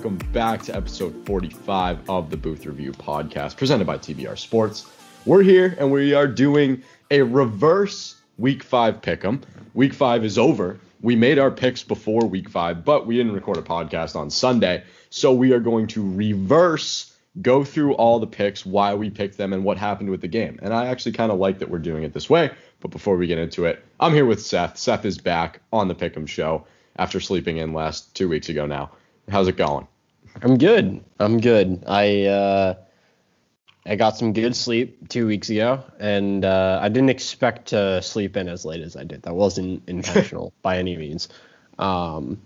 welcome back to episode 45 of the Booth Review podcast presented by TBR Sports. We're here and we are doing a reverse week five pick 'em. Week five is over. We made our picks before week five, but we didn't record a podcast on Sunday. So we are going to reverse go through all the picks, why we picked them, and what happened with the game. And I actually kind of like that we're doing it this way. But before we get into it, I'm here with Seth. Seth is back on the Pick'em show after sleeping in last two weeks ago now. How's it going? I'm good. I'm good. I uh, I got some good sleep two weeks ago, and uh, I didn't expect to sleep in as late as I did. That wasn't intentional by any means. Um,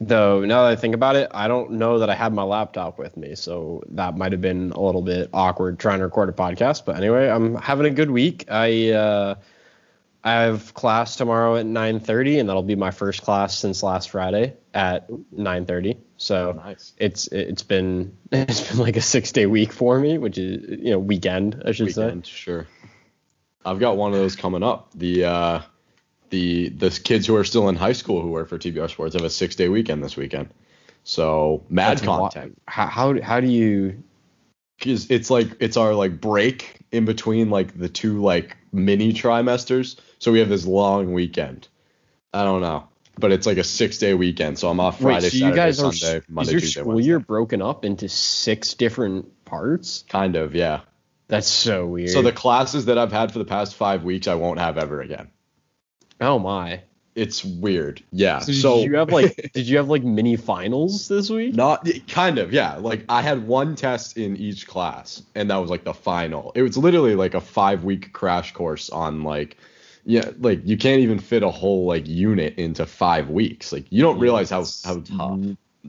though now that I think about it, I don't know that I had my laptop with me, so that might have been a little bit awkward trying to record a podcast. But anyway, I'm having a good week. I uh, I have class tomorrow at 9:30, and that'll be my first class since last Friday at 9:30. So Nice. it's it's been it's been like a six day week for me, which is you know weekend I should Weekend, sure. I've got one of those coming up. The uh, the the kids who are still in high school who work for TBR Sports have a six day weekend this weekend. So mad That's content. How, how how do you? Cause it's like it's our like break in between like the two like mini trimesters. So we have this long weekend. I don't know, but it's like a six day weekend. So I'm off Friday, Wait, so you Saturday, guys are Sunday, Monday, is your Tuesday, school Wednesday. year broken up into six different parts? Kind of, yeah. That's so weird. So the classes that I've had for the past five weeks, I won't have ever again. oh my. It's weird. Yeah. So, So, did you have like did you have like mini finals this week? not kind of, yeah. Like I had one test in each class, and that was like the final. It was literally like a five week crash course on like, yeah, like you can't even fit a whole like unit into five weeks. Like you don't Yeah, realize how how tough.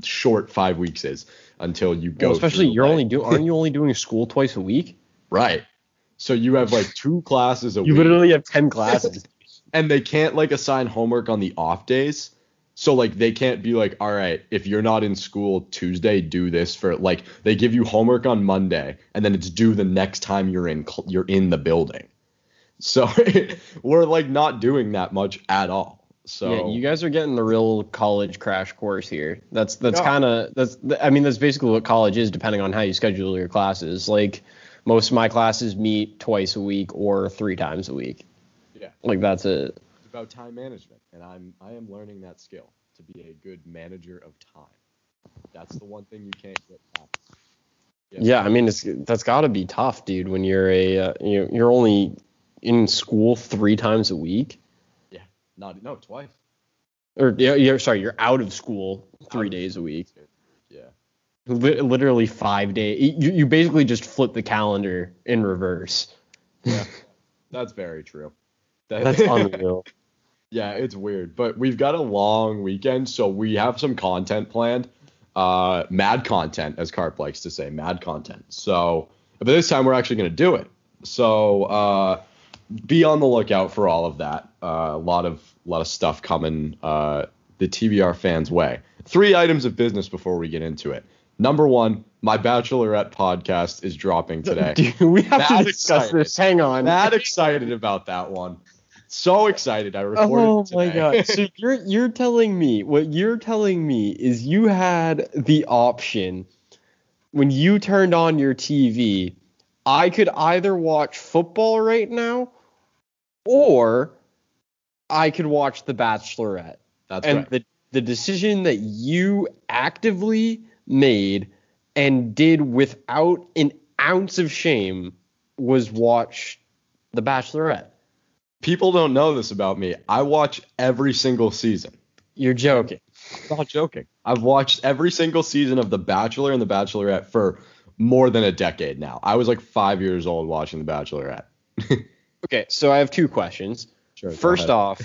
short five weeks is until you go. Well, especially you're like- only doing aren't you only doing school twice a week? right. So you have like two classes a You week. You literally have ten classes. and they can't like assign homework on the off days. So like they can't be like, all right, if you're not in school Tuesday, do this for like they give you homework on Monday and then it's due the next time you're in cl- you're in the building. So we're like not doing that much at all. So Yeah, you guys are getting the real college crash course here. That's that's Yeah. kind of that's I mean that's basically what college is depending on how you schedule your classes. Like most of my classes meet twice a week or three times a week. Yeah. Like that's it. it's about time management and I'm I am learning that skill to be a good manager of time. That's the one thing you can't get past. Yeah, I mean it's that's got to be tough, dude. When you're a uh, you you're only in school three times a week, Yeah, Not no twice. or yeah, you're sorry, you're out of school three Out days a week. Yeah. Li- literally five days. You, you basically just flip the calendar in reverse. Yeah. That's very true. That- That's unreal. Yeah, it's weird, but we've got a long weekend, so we have some content planned. Uh, mad content, as Carp likes to say, mad content. So, but this time we're actually going to do it. So, uh, be on the lookout for all of that. Uh, a lot of lot of stuff coming uh, the TBR fans' way. Three items of business before we get into it. Number one, my Bachelorette podcast is dropping today. We have Mad to discuss excited. this. Hang on. Mad excited about that one. So excited. I recorded it. Oh my god. So you're you're telling me what you're telling me is you had the option when you turned on your TV, I could either watch football right now or I could watch The Bachelorette. That's and right. the the decision that you actively made and did without an ounce of shame was watch The Bachelorette. People don't know this about me. I watch every single season. You're joking. I'm not joking. I've watched every single season of The Bachelor and The Bachelorette for more than a decade now. I was like five years old watching The Bachelorette. Okay, so I have two questions. Sure. First off,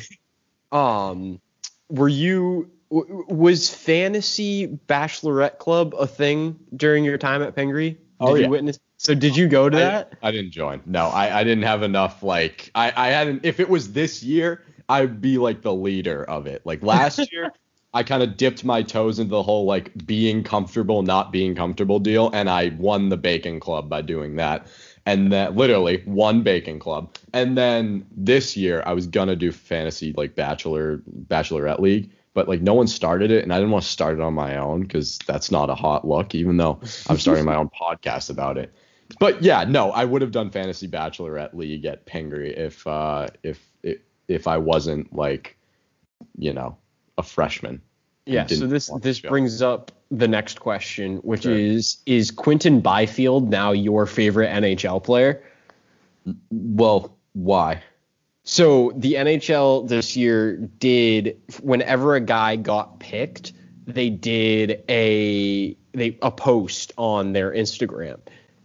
um, were you w- was fantasy bachelorette club a thing during your time at Pingree? Did Oh, you witness? So did you go to I, that? I didn't join. No, I, I didn't have enough. Like I, I hadn't. If it was this year, I'd be like the leader of it. Like last year, I kind of dipped my toes into the whole like being comfortable, not being comfortable deal, and I won the bacon club by doing that. And then literally won bacon club. And then this year I was gonna do fantasy like bachelor bachelorette league, but like no one started it, and I didn't want to start it on my own because that's not a hot look, even though I'm starting my own podcast about it. But yeah, no, I would have done fantasy bachelorette league at Pingree if uh if if, if I wasn't like, you know, a freshman. Yeah, so this this brings up the next question, which Sure. is is Quinton Byfield now your favorite NHL player? Well, why? So the NHL this year did whenever a guy got picked, they did a they a post on their Instagram,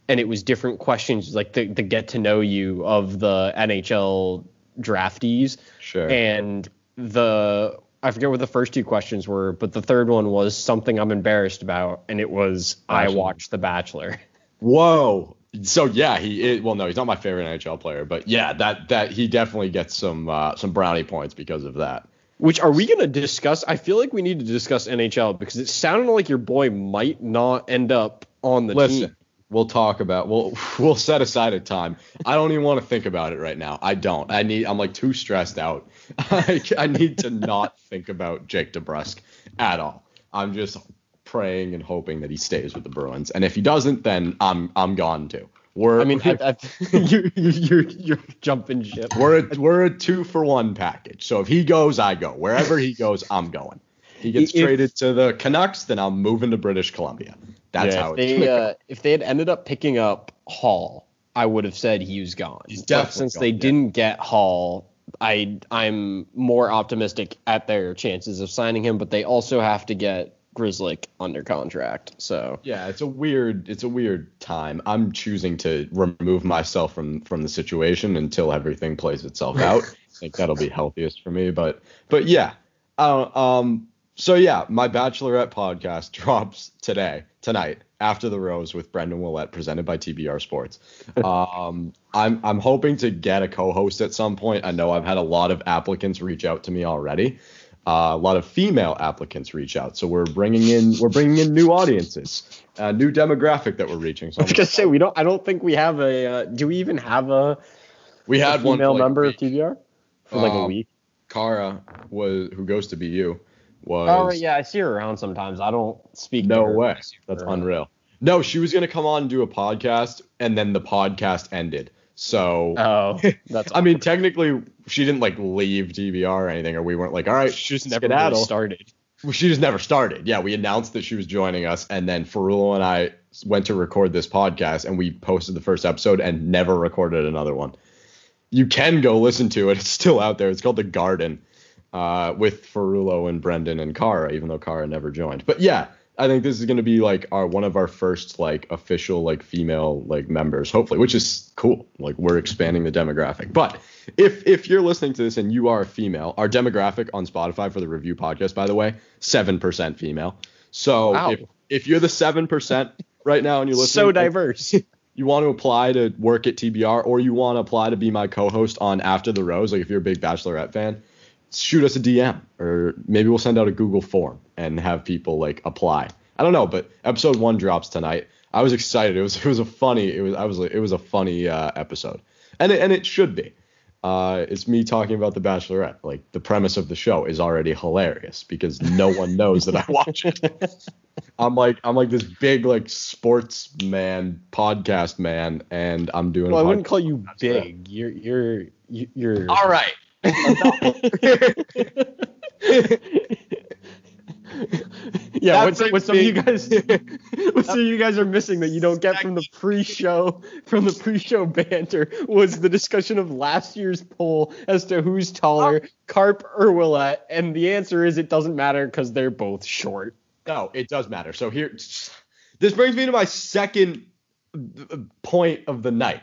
and it was different questions like the the get to know you of the NHL draftees, Sure. and the I forget what the first two questions were, but the third one was something I'm embarrassed about, and it was I watched The Bachelor. Whoa. So yeah, he is, well no, he's not my favorite NHL player, but yeah, that that he definitely gets some uh, some brownie points because of that. Which are we going to discuss? I feel like we need to discuss NHL because it sounded like your boy might not end up on the Listen, team. We'll talk about we'll we'll set aside a time. I don't even want to think about it right now. I don't. I need I'm like too stressed out. I, I need to not think about Jake DeBrusk at all. I'm just praying and hoping that he stays with the Bruins. And if he doesn't, then I'm I'm gone too. We're I mean, I, I, you, you, you're, you're jumping ship. we're a, we're a two for one package. So if he goes, I go. Wherever he goes, I'm going. He gets If- traded to the Canucks, then I'm moving to British Columbia. That's Yeah, how if it's they uh, if they had ended up picking up Hall, I would have said he was gone. He's But since gone, they yeah. didn't get Hall, I I'm more optimistic at their chances of signing him. But they also have to get Grizzly under contract. So Yeah, it's a weird it's a weird time. I'm choosing to remove myself from from the situation until everything plays itself out. I think that'll be healthiest for me, but but yeah. Uh, um so yeah, my bachelorette podcast drops today, tonight, after the rose with Brendan Willett presented by TBR Sports. Um I'm I'm hoping to get a co-host at some point. I know I've had a lot of applicants reach out to me already. Uh, a lot of female applicants reach out, so we're bringing in we're bringing in new audiences, a new demographic that we're reaching. So I was gonna say we don't. I don't think we have a. Uh, do we even have a, we a had one female like member of. TBR for like a Um, week? Kara was who goes to BU Oh, was Oh yeah, I see her around sometimes. I don't speak. no way. That's unreal. No, she was gonna come on and do a podcast, and then the podcast ended. So Oh, that's. I mean, technically, she didn't like leave TBR or anything, or we weren't like, all right, she just never really started. She just never started. Yeah, we announced that she was joining us, and then Farulo and I went to record this podcast, and we posted the first episode and never recorded another one. You can go listen to it; it's still out there. It's called The Garden, uh, with Farulo and Brendan and Kara, even though Kara never joined. But yeah, I think this is going to be like our one of our first like official like female like members, hopefully, which is cool. Like we're expanding the demographic. But if if you're listening to this and you are a female, our demographic on Spotify for the review podcast, by the way, seven percent female. So Wow. if if you're the seven percent right now and you're listening, So diverse. you want to apply to work at TBR or you want to apply to be my co-host on After the Rose, like if you're a big Bachelorette fan, shoot us a DM or maybe we'll send out a Google form and have people like apply. I don't know, but episode one drops tonight. I was excited. It was it was a funny it was I was like it was a funny uh, episode, and it, and it should be. Uh, it's me talking about the Bachelorette. Like the premise of the show is already hilarious because no one knows that I watch it. I'm like I'm like this big like sports man podcast man, and I'm doing. well, a I wouldn't call you big. You're you're you're. All right. yeah, what's, what, what brings some of you guys, what some of you guys are missing that you don't get from the pre-show, from the pre-show banter was the discussion of last year's poll as to who's taller, Carp or Willett, and the answer is it doesn't matter because they're both short. No, it does matter. So here, this brings me to my second uh, point of the night.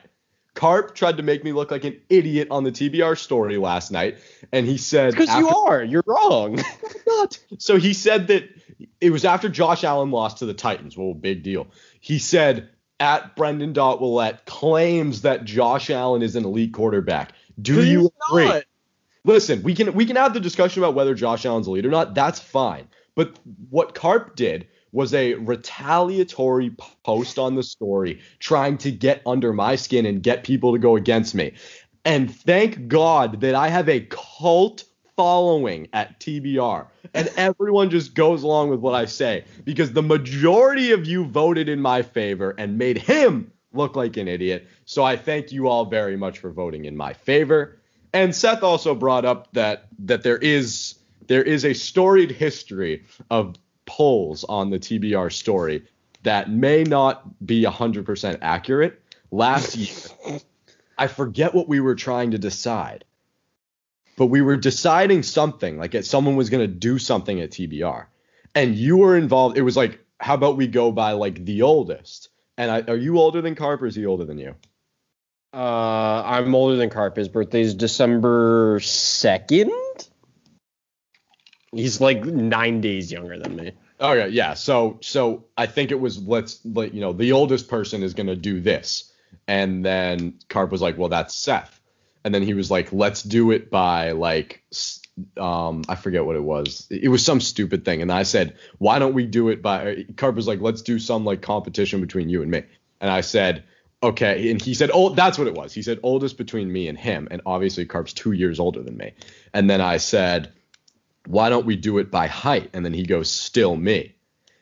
Carp tried to make me look like an idiot on the TBR story last night, and he said Because you are, you're wrong. not. So he said that it was after Josh Allen lost to the Titans. Well, big deal. He said at Brendan Dot Willett claims that Josh Allen is an elite quarterback. Do you agree? not. Listen, we can we can have the discussion about whether Josh Allen's elite or not. That's fine. But what Carp did was a retaliatory post on the story trying to get under my skin and get people to go against me. And thank God that I have a cult following at TBR, and everyone just goes along with what I say because the majority of you voted in my favor and made him look like an idiot. So I thank you all very much for voting in my favor. And Seth also brought up that that there is there is a storied history of polls on the TBR story that may not be 100% accurate. Last year, I forget what we were trying to decide, but we were deciding something like someone was going to do something at TBR, and you were involved. It was like, how about we go by like the oldest? And I, are you older than Carp or is he older than you? Uh, I'm older than Carp. His birthday's December second. He's like nine days younger than me. Okay, yeah. So so I think it was let's let you know the oldest person is gonna do this, and then Carp was like, well that's Seth, and then he was like, let's do it by like um I forget what it was. It was some stupid thing, and I said, why don't we do it by? Carp was like, let's do some like competition between you and me, and I said. Okay, and he said, "Oh, that's what it was." He said, "Oldest between me and him," and obviously Carp's two years older than me. And then I said, why don't we do it by height? And then he goes, still me.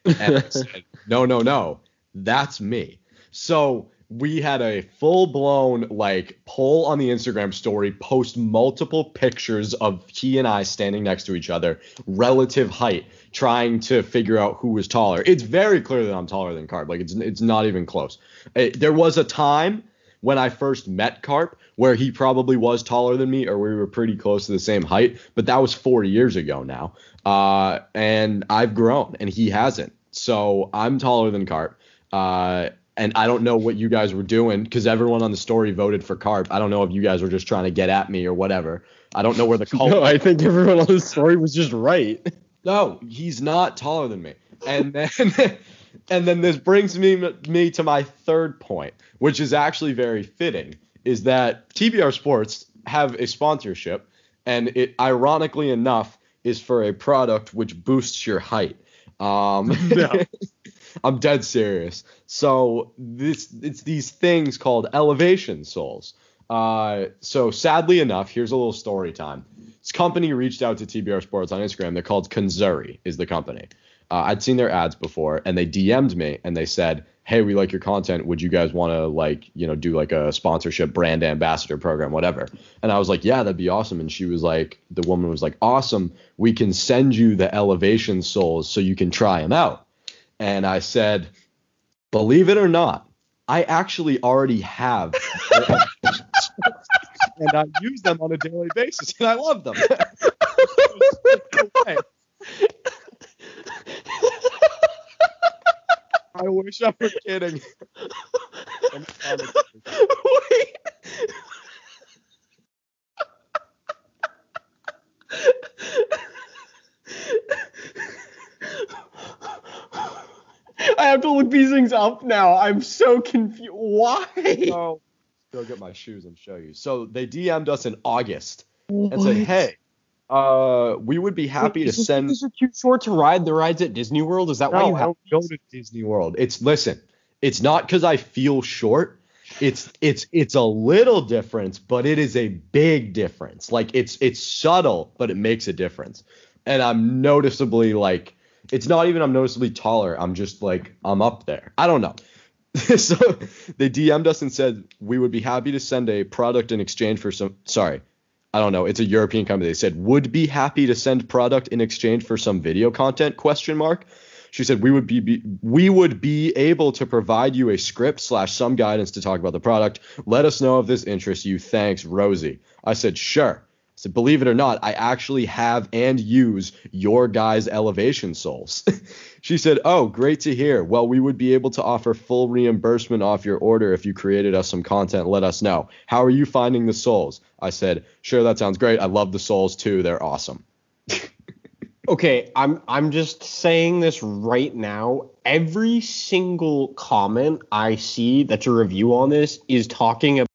And I said, no, no, no, that's me. So we had a full blown like poll on the Instagram story, post multiple pictures of he and I standing next to each other, relative height, trying to figure out who was taller. It's very clear that I'm taller than Carp. Like it's it's not even close. It, there was a time when I first met Carp where he probably was taller than me or we were pretty close to the same height, but that was four years ago now. Uh, and I've grown and he hasn't. So I'm taller than Carp. Uh, and I don't know what you guys were doing because everyone on the story voted for Carp. I don't know if you guys were just trying to get at me or whatever. I don't know where the call. no, I think everyone on the story was just right. No, he's not taller than me. And then and then this brings me me to my third point, which is actually very fitting is that TBR Sports have a sponsorship, and it ironically enough is for a product which boosts your height. Um, I'm dead serious. So this it's these things called elevation soles. Uh, so sadly enough, here's a little story time. This company reached out to TBR Sports on Instagram. They're called Kanzuri is the company. Uh, I'd seen their ads before, and they DM'd me and they said, "Hey, we like your content. Would you guys want to like, you know, do like a sponsorship brand ambassador program, whatever?" And I was like, "Yeah, that'd be awesome." And she was like, the woman was like, "Awesome. We can send you the elevation soles so you can try them out." And I said, "Believe it or not, I actually already have." and I use them on a daily basis, and I love them. I wish I were kidding. Wait. I have to look these things up now. I'm so confused. Why? So, go get my shoes and show you. So they DM'd us in August and said, "Hey, uh, we would be happy Wait, to is send." because you're too short to ride the rides at Disney World. Is that why you I have? don't go to Disney World. It's listen. It's not because I feel short. It's it's it's a little difference, but it is a big difference. Like it's it's subtle, but it makes a difference. And I'm noticeably like it's not even I'm noticeably taller. I'm just like I'm up there. I don't know. so they DM'd us and said we would be happy to send a product in exchange for some. Sorry, I don't know. It's a European company. They said would be happy to send product in exchange for some video content? Question mark. She said we would be, be we would be able to provide you a script slash some guidance to talk about the product. Let us know if this interests you. Thanks, Rosie. I said sure. I said believe it or not, I actually have and use your guys' elevation soles. she said, oh, great to hear. Well, we would be able to offer full reimbursement off your order if you created us some content. Let us know. How are you finding the soles? I said, sure, that sounds great. I love the soles too. They're awesome. Okay, I'm I'm just saying this right now. Every single comment I see that's a review on this is talking about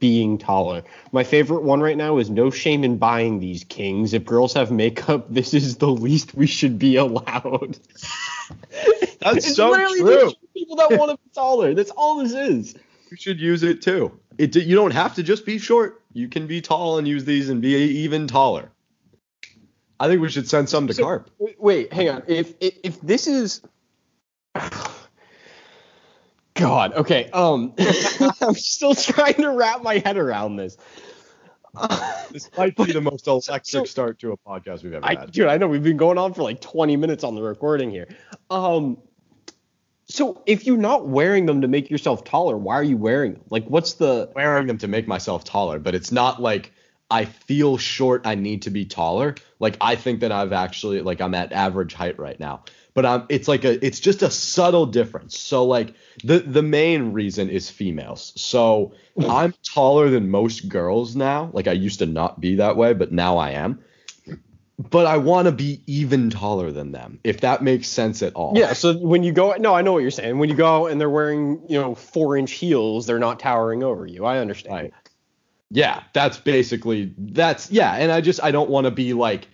being taller. My favorite one right now is no shame in buying these kings. If girls have makeup, this is the least we should be allowed. That's It's so literally true. just People that want to be taller. That's all this is. You should use it too. It you don't have to just be short. You can be tall and use these and be even taller. I think we should send some to So- Carp. Wait, hang on. If if, if this is God, okay. Um I'm still trying to wrap my head around this. This might be the most electric so- start to a podcast we've ever I had. dude, I know we've been going on for like 20 minutes on the recording here. Um so if you're not wearing them to make yourself taller, why are you wearing them? Like what's the wearing them to make myself taller, but it's not like I feel short. I need to be taller. Like I think that I've actually like I'm at average height right now, but I'm. It's like a. It's just a subtle difference. So like the the main reason is females. So I'm taller than most girls now. Like I used to not be that way, but now I am. But I want to be even taller than them, if that makes sense at all. Yeah, so when you go no, I know what you're saying. When you go and they're wearing, you know, four inch heels, they're not towering over you. I understand. Right. Yeah, that's basically that's yeah, and I just I don't want to be like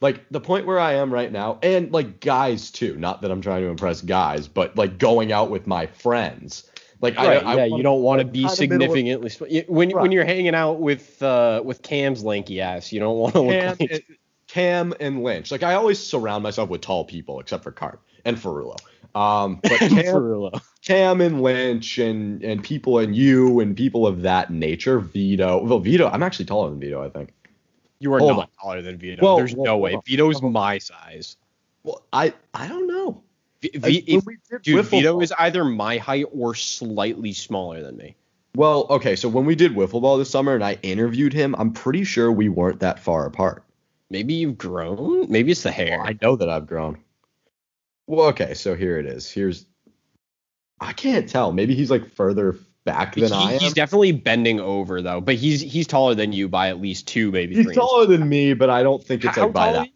like the point where I am right now, and like guys too. Not that I'm trying to impress guys, but like going out with my friends. Like Right, I, I yeah, wanna- you don't want to be middle of- significantly when when you're hanging out with uh with Cam's lanky ass, you don't want to look Cam, like and- Cam and Lynch. Like I always surround myself with tall people, except for Carp and Ferrulo. Um, but Cam, Cam and Lynch and and people and you and people of that nature. Vito. Well, Vito. I'm actually taller than Vito. I think. You are Hold not on. taller than Vito. Well, There's well, no way. Vito's my size. Well, I I don't know. V- Like, V- when if- dude, Vito ball- is either my height or slightly smaller than me. Well, okay, so when we did wiffle ball this summer and I interviewed him, I'm pretty sure we weren't that far apart. Maybe you've grown. Maybe it's the hair. I know that I've grown. Well, okay, so here it is. Here's I can't tell. Maybe he's like further back than He- I am. he's definitely bending over though, but he's he's taller than you by at least two, maybe He's three. taller than me, but I don't think it's How like by that.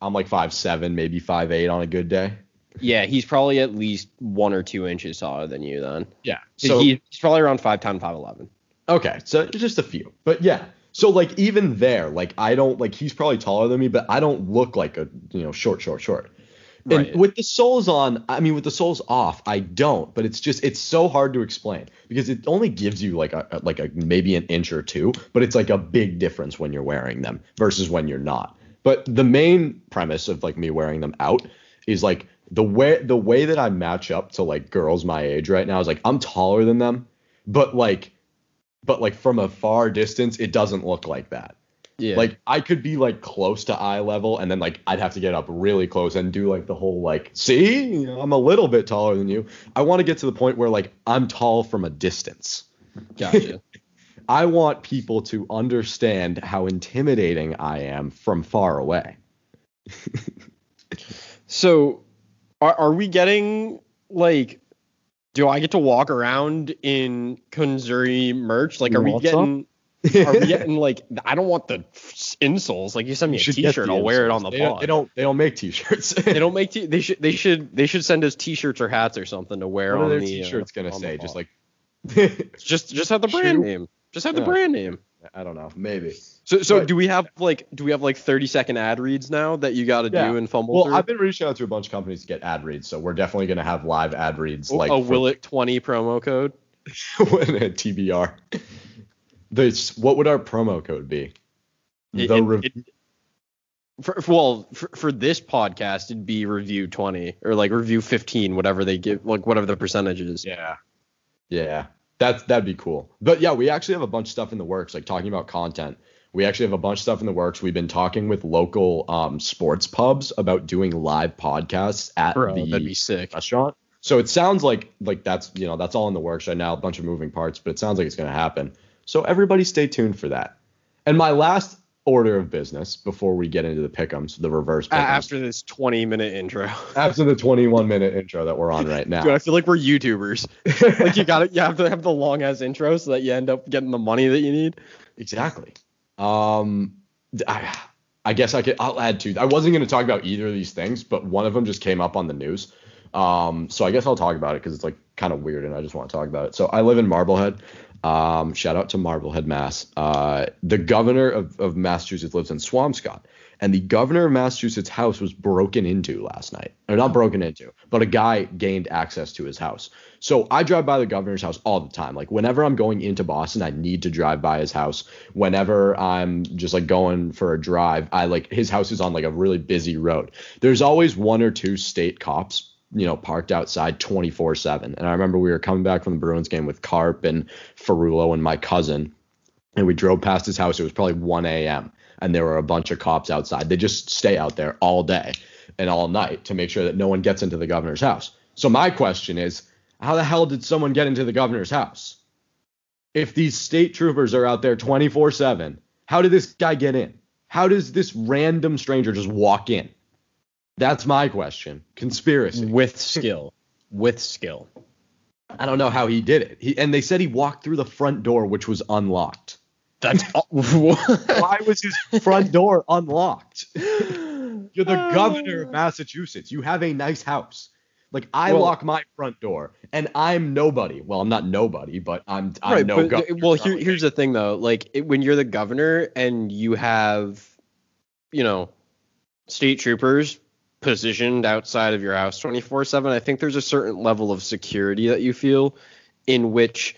I'm like five seven, maybe five eight on a good day. Yeah, he's probably at least one or two inches taller than you then. Yeah. So So he's probably around five ten, five eleven. Okay, so just a few. But yeah. So like even there, like I don't like he's probably taller than me, but I don't look like a you know short, short, short. Right. And with the soles on, I mean with the soles off, I don't. But it's just it's so hard to explain because it only gives you like a like a maybe an inch or two, but it's like a big difference when you're wearing them versus when you're not. But the main premise of like me wearing them out is like the way the way that I match up to like girls my age right now is like I'm taller than them, but like but like from a far distance it doesn't look like that. Yeah. Like I could be like close to eye level and then like I'd have to get up really close and do like the whole like see you know, I'm a little bit taller than you. I want to get to the point where like I'm tall from a distance. gotcha. I want people to understand how intimidating I am from far away. so, are are we getting like? Do I get to walk around in Kunzuri merch? Like, are we getting? Are we getting like? I don't want the insoles. Like, you send me a should get T-shirt, I'll wear it on the they don't, pod. they don't they don't make t-shirts. They don't make t- they should they should they should send us T-shirts or hats or something to wear what on are their the t-shirts uh, gonna say? Just like just just have the brand Shoe? name. Just have the brand name. I don't know, maybe. So so But- do we have like do we have like 30 second ad reads now that you got to Yeah. do and fumble Well, through? I've been reaching out to a bunch of companies to get ad reads, so we're definitely gonna have live ad reads like a for- will it 20 promo code. when at TBR. This, what would our promo code be? It- the it- it- for, for- well, for, for this podcast, it'd be review 20 or like review 15, whatever they give, like whatever the percentage is. yeah, yeah, that's that'd be cool. But yeah, we actually have a bunch of stuff in the works, like talking about content. We actually have a bunch of stuff in the works. We've been talking with local um, sports pubs about doing live podcasts at Bro, the that'd be sick. restaurant. So it sounds like like that's you know that's all in the works right now, a bunch of moving parts, but it sounds like it's going to happen. So everybody stay tuned for that. And my last order of business before we get into the pickums, the reverse pick'ems, After this 20 minute intro. after the 21 minute intro that we're on right now. Dude, I feel like we're YouTubers. like you got to you have to have the long ass intro so that you end up getting the money that you need. exactly. Um, I, I guess I could. I'll add two. I wasn't going to talk about either of these things, but one of them just came up on the news. Um, so I guess I'll talk about it because it's like kind of weird, and I just want to talk about it. So I live in Marblehead. Um, shout out to Marblehead, Mass. Uh, the governor of, of Massachusetts lives in Swampscott, and the governor of Massachusetts' house was broken into last night. Or not broken into, but a guy gained access to his house. So I drive by the governor's house all the time. Like whenever I'm going into Boston, I need to drive by his house. Whenever I'm just like going for a drive, I like his house is on like a really busy road. There's always one or two state cops you know, parked outside 24 7. And I remember we were coming back from the Bruins game with Carp and Ferrulo and my cousin, and we drove past his house. It was probably 1 a.m. and there were a bunch of cops outside. They just stay out there all day and all night to make sure that no one gets into the governor's house. So my question is, how the hell did someone get into the governor's house? If these state troopers are out there 24 7, how did this guy get in? How does this random stranger just walk in? That's my question. Conspiracy. With skill. With skill. I don't know how he did it. He, and they said he walked through the front door, which was unlocked. That's why was his front door unlocked? You're the governor of Massachusetts. You have a nice house. Like I Well- lock my front door, and I'm nobody. Well, I'm not nobody, but I'm I'm right, no but, governor. well, here, here's the thing though. Like it, when you're the governor and you have, you know, state troopers positioned outside of your house 24/7, I think there's a certain level of security that you feel in which,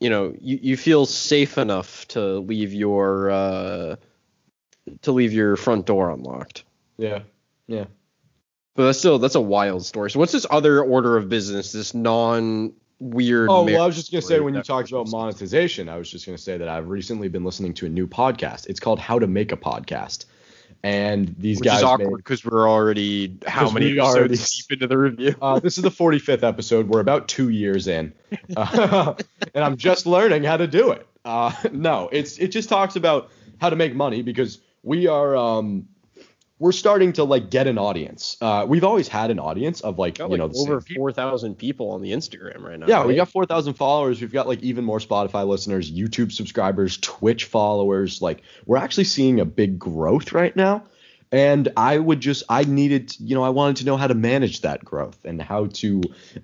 you know, you, you feel safe enough to leave your uh, to leave your front door unlocked. yeah, yeah. But that's still that's a wild story. So what's this other order of business? This non weird. Oh well, I was just gonna say when you talked about monetization, I was just gonna say that I've recently been listening to a new podcast. It's called How to Make a Podcast, and these which guys is awkward because we're already how many episodes already- deep into the review? Uh, this is the 45th episode. We're about two years in, uh, and I'm just learning how to do it. Uh, no, it's it just talks about how to make money because we are um, we're starting to like get an audience. Uh, we've always had an audience of like you like, know over four thousand people on the Instagram right now. Yeah, we right? got 4,000 followers. We've got like even more Spotify listeners, YouTube subscribers, Twitch followers. Like we're actually seeing a big growth right now. And I would just, I needed, you know, I wanted to know how to manage that growth and how to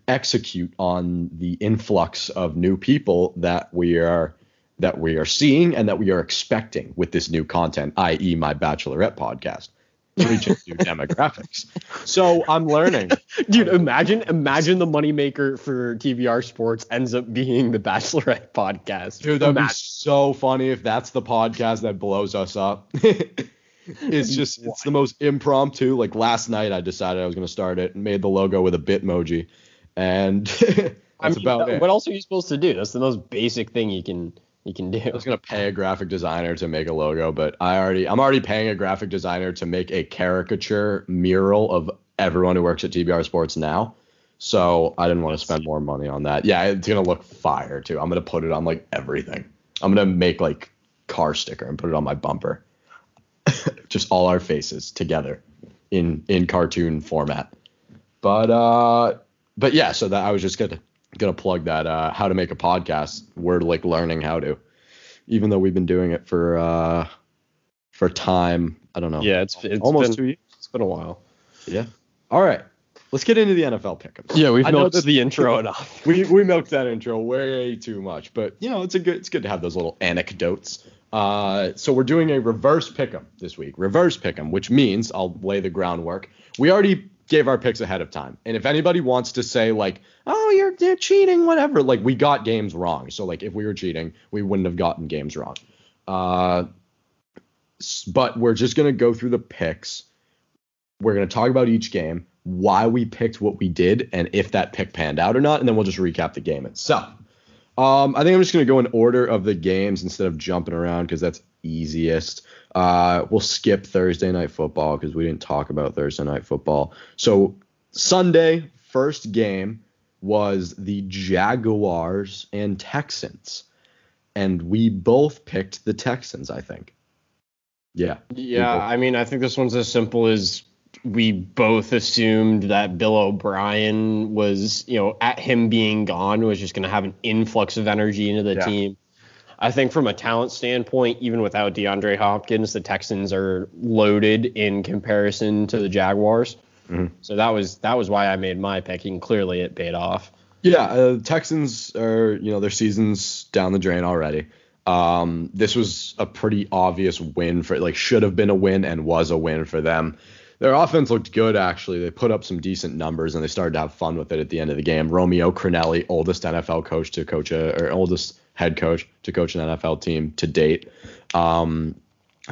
execute on the influx of new people that we are that we are seeing and that we are expecting with this new content, i.e., my Bachelorette podcast, reaching new demographics. So I'm learning. Dude, imagine imagine the moneymaker for TBR Sports ends up being the Bachelorette podcast. Dude, that'd be so funny if that's the podcast that blows us up. it's just it's the most impromptu. Like last night I decided I was gonna start it and made the logo with a Bitmoji. And that's I mean, about that- it. What else are you supposed to do? That's the most basic thing you can you can do. I was gonna pay a graphic designer to make a logo, but I already I'm already paying a graphic designer to make a caricature mural of everyone who works at TBR Sports now. So I didn't want to spend more money on that. Yeah, it's gonna look fire too. I'm gonna put it on like everything. I'm gonna make like car sticker and put it on my bumper. Just all our faces together in in cartoon format. But uh but yeah, so that I was just gonna gonna plug that uh how to make a podcast. We're like learning how to. Even though we've been doing it for uh for time, I don't know. Yeah, it's it's almost been, two years. It's been a while. Yeah. All right. Let's get into the NFL pick'em. Yeah, we've I milked that- the intro enough. we we milked that intro way too much, but you know it's a good it's good to have those little anecdotes. Uh, so we're doing a reverse pick'em this week. Reverse pick'em, which means I'll lay the groundwork. We already gave our picks ahead of time, and if anybody wants to say like, oh, you're, you're cheating, whatever, like we got games wrong. So like if we were cheating, we wouldn't have gotten games wrong. Uh, but we're just gonna go through the picks. We're gonna talk about each game, why we picked what we did, and if that pick panned out or not, and then we'll just recap the game itself. Um, I think I'm just gonna go in order of the games instead of jumping around because that's easiest. Uh, we'll skip Thursday night football because we didn't talk about Thursday night football. So Sunday first game was the Jaguars and Texans, and we both picked the Texans. I think. Yeah. Yeah, I mean, I think this one's as simple as we both assumed that Bill O'Brien was, you know, at him being gone was just going to have an influx of energy into the Yeah. team. I think from a talent standpoint, even without DeAndre Hopkins, the Texans are loaded in comparison to the Jaguars. Mhm. So that was that was why I made my pick, and clearly it paid off. Yeah, uh, Texans are you know their season's down the drain already. Um, this was a pretty obvious win for like should have been a win and was a win for them. Their offense looked good actually. They put up some decent numbers and they started to have fun with it at the end of the game. Romeo Crennel, oldest NFL coach to coach a or oldest head coach to coach an NFL team to date. Um,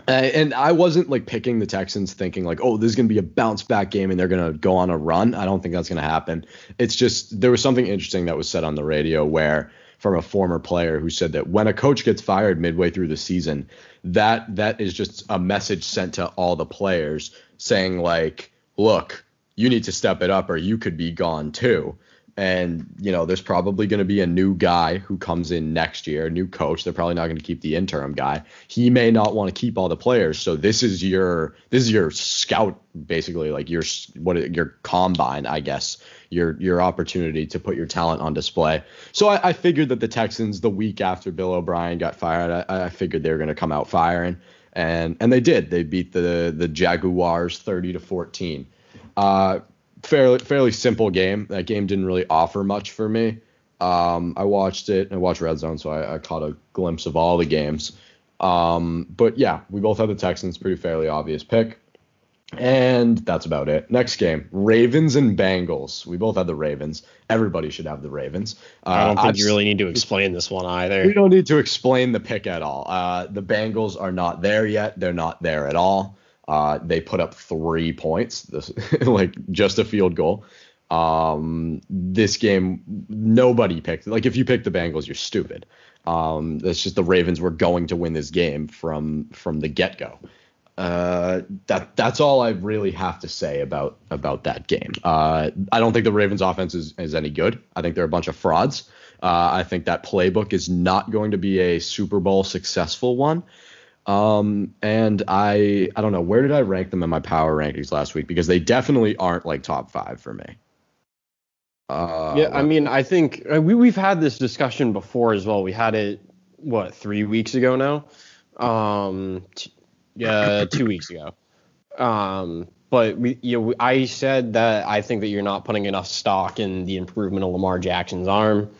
and I wasn't like picking the Texans thinking like, oh, this is going to be a bounce back game and they're going to go on a run. I don't think that's going to happen. It's just there was something interesting that was said on the radio where from a former player who said that when a coach gets fired midway through the season, that that is just a message sent to all the players saying like, look, you need to step it up or you could be gone too. And, you know, there's probably going to be a new guy who comes in next year, a new coach. They're probably not going to keep the interim guy. He may not want to keep all the players. So this is your this is your scout basically like your what your combine, I guess. Your your opportunity to put your talent on display. So I, I figured that the Texans the week after Bill O'Brien got fired, I, I figured they were going to come out firing and and they did. They beat the the Jaguars 30 to 14. Uh, fairly fairly simple game. That game didn't really offer much for me. Um, I watched it. I watched Red Zone, so I, I caught a glimpse of all the games. Um, but yeah, we both had the Texans. Pretty fairly obvious pick. And that's about it. Next game, Ravens and Bengals. We both had the Ravens. Everybody should have the Ravens. Uh, I don't think I've, you really need to explain this one either. We don't need to explain the pick at all. Uh, the Bengals are not there yet. They're not there at all. Uh, they put up three points, this, like just a field goal. Um, this game, nobody picked. Like if you pick the Bengals, you're stupid. Um, it's just the Ravens were going to win this game from from the get go. Uh, that that's all I really have to say about about that game. Uh, I don't think the Ravens offense is, is any good. I think they're a bunch of frauds. Uh, I think that playbook is not going to be a Super Bowl successful one. Um, and I I don't know where did I rank them in my power rankings last week because they definitely aren't like top five for me. Uh, yeah, I mean, I think uh, we we've had this discussion before as well. We had it what three weeks ago now, um, t- yeah, two weeks ago. Um, but we, you know, I said that I think that you're not putting enough stock in the improvement of Lamar Jackson's arm.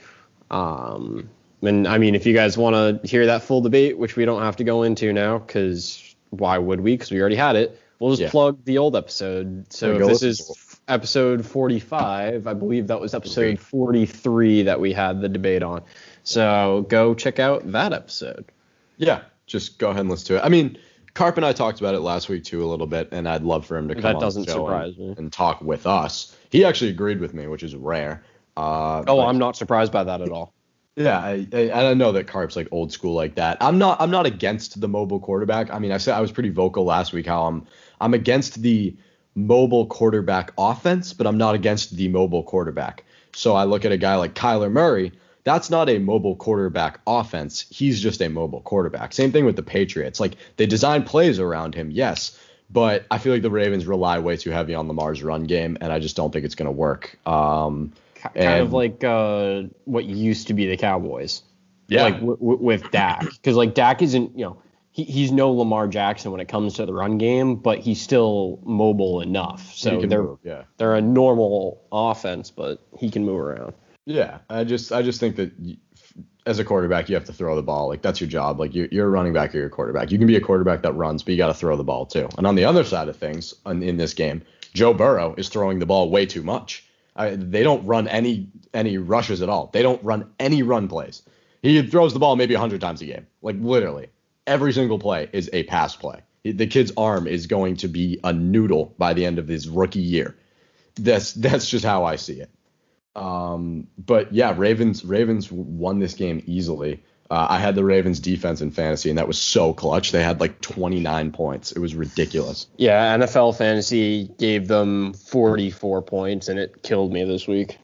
Um, and I mean, if you guys want to hear that full debate, which we don't have to go into now, because why would we? Because we already had it. We'll just yeah. plug the old episode. So if this is episode 45, I believe that was episode 43 that we had the debate on. So go check out that episode. Yeah, just go ahead and listen to it. I mean, Carp and I talked about it last week too a little bit, and I'd love for him to come that on doesn't the show surprise and, me. and talk with us. He actually agreed with me, which is rare. Uh, oh, I'm not surprised by that at all. Yeah, I, I, I know that Carp's like old school like that. I'm not I'm not against the mobile quarterback. I mean, I said I was pretty vocal last week how I'm I'm against the mobile quarterback offense, but I'm not against the mobile quarterback. So I look at a guy like Kyler Murray. That's not a mobile quarterback offense. He's just a mobile quarterback. Same thing with the Patriots. Like they design plays around him, yes, but I feel like the Ravens rely way too heavy on Lamar's run game, and I just don't think it's going to work. Um, kind and, of like uh, what used to be the Cowboys. Yeah. Like w- w- with Dak, because like Dak isn't, you know, he, he's no Lamar Jackson when it comes to the run game, but he's still mobile enough. So they're move, yeah. they're a normal offense, but he can move around. Yeah, I just I just think that as a quarterback you have to throw the ball. Like that's your job. Like you're, you're a running back or you're a quarterback. You can be a quarterback that runs, but you got to throw the ball too. And on the other side of things, in, in this game, Joe Burrow is throwing the ball way too much. I, they don't run any any rushes at all. They don't run any run plays. He throws the ball maybe 100 times a game. Like literally, every single play is a pass play. The kid's arm is going to be a noodle by the end of his rookie year. That's that's just how I see it. Um, but yeah, Ravens Ravens won this game easily. Uh, I had the Ravens defense in fantasy, and that was so clutch. They had like 29 points. It was ridiculous. Yeah, NFL fantasy gave them 44 points, and it killed me this week.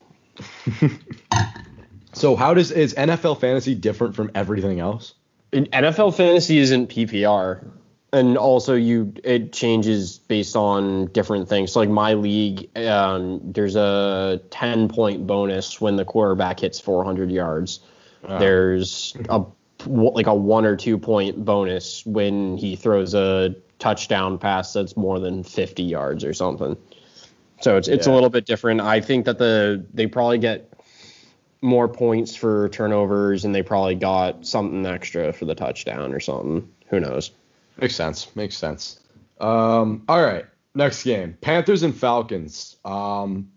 so how does is NFL fantasy different from everything else? In NFL fantasy isn't PPR, and also you it changes based on different things. So like my league, um, there's a 10 point bonus when the quarterback hits 400 yards. There's a like a one or two point bonus when he throws a touchdown pass that's more than 50 yards or something. So it's it's yeah. a little bit different. I think that the they probably get more points for turnovers, and they probably got something extra for the touchdown or something. Who knows? Makes sense. Makes sense. Um, all right. Next game, Panthers and Falcons. Um,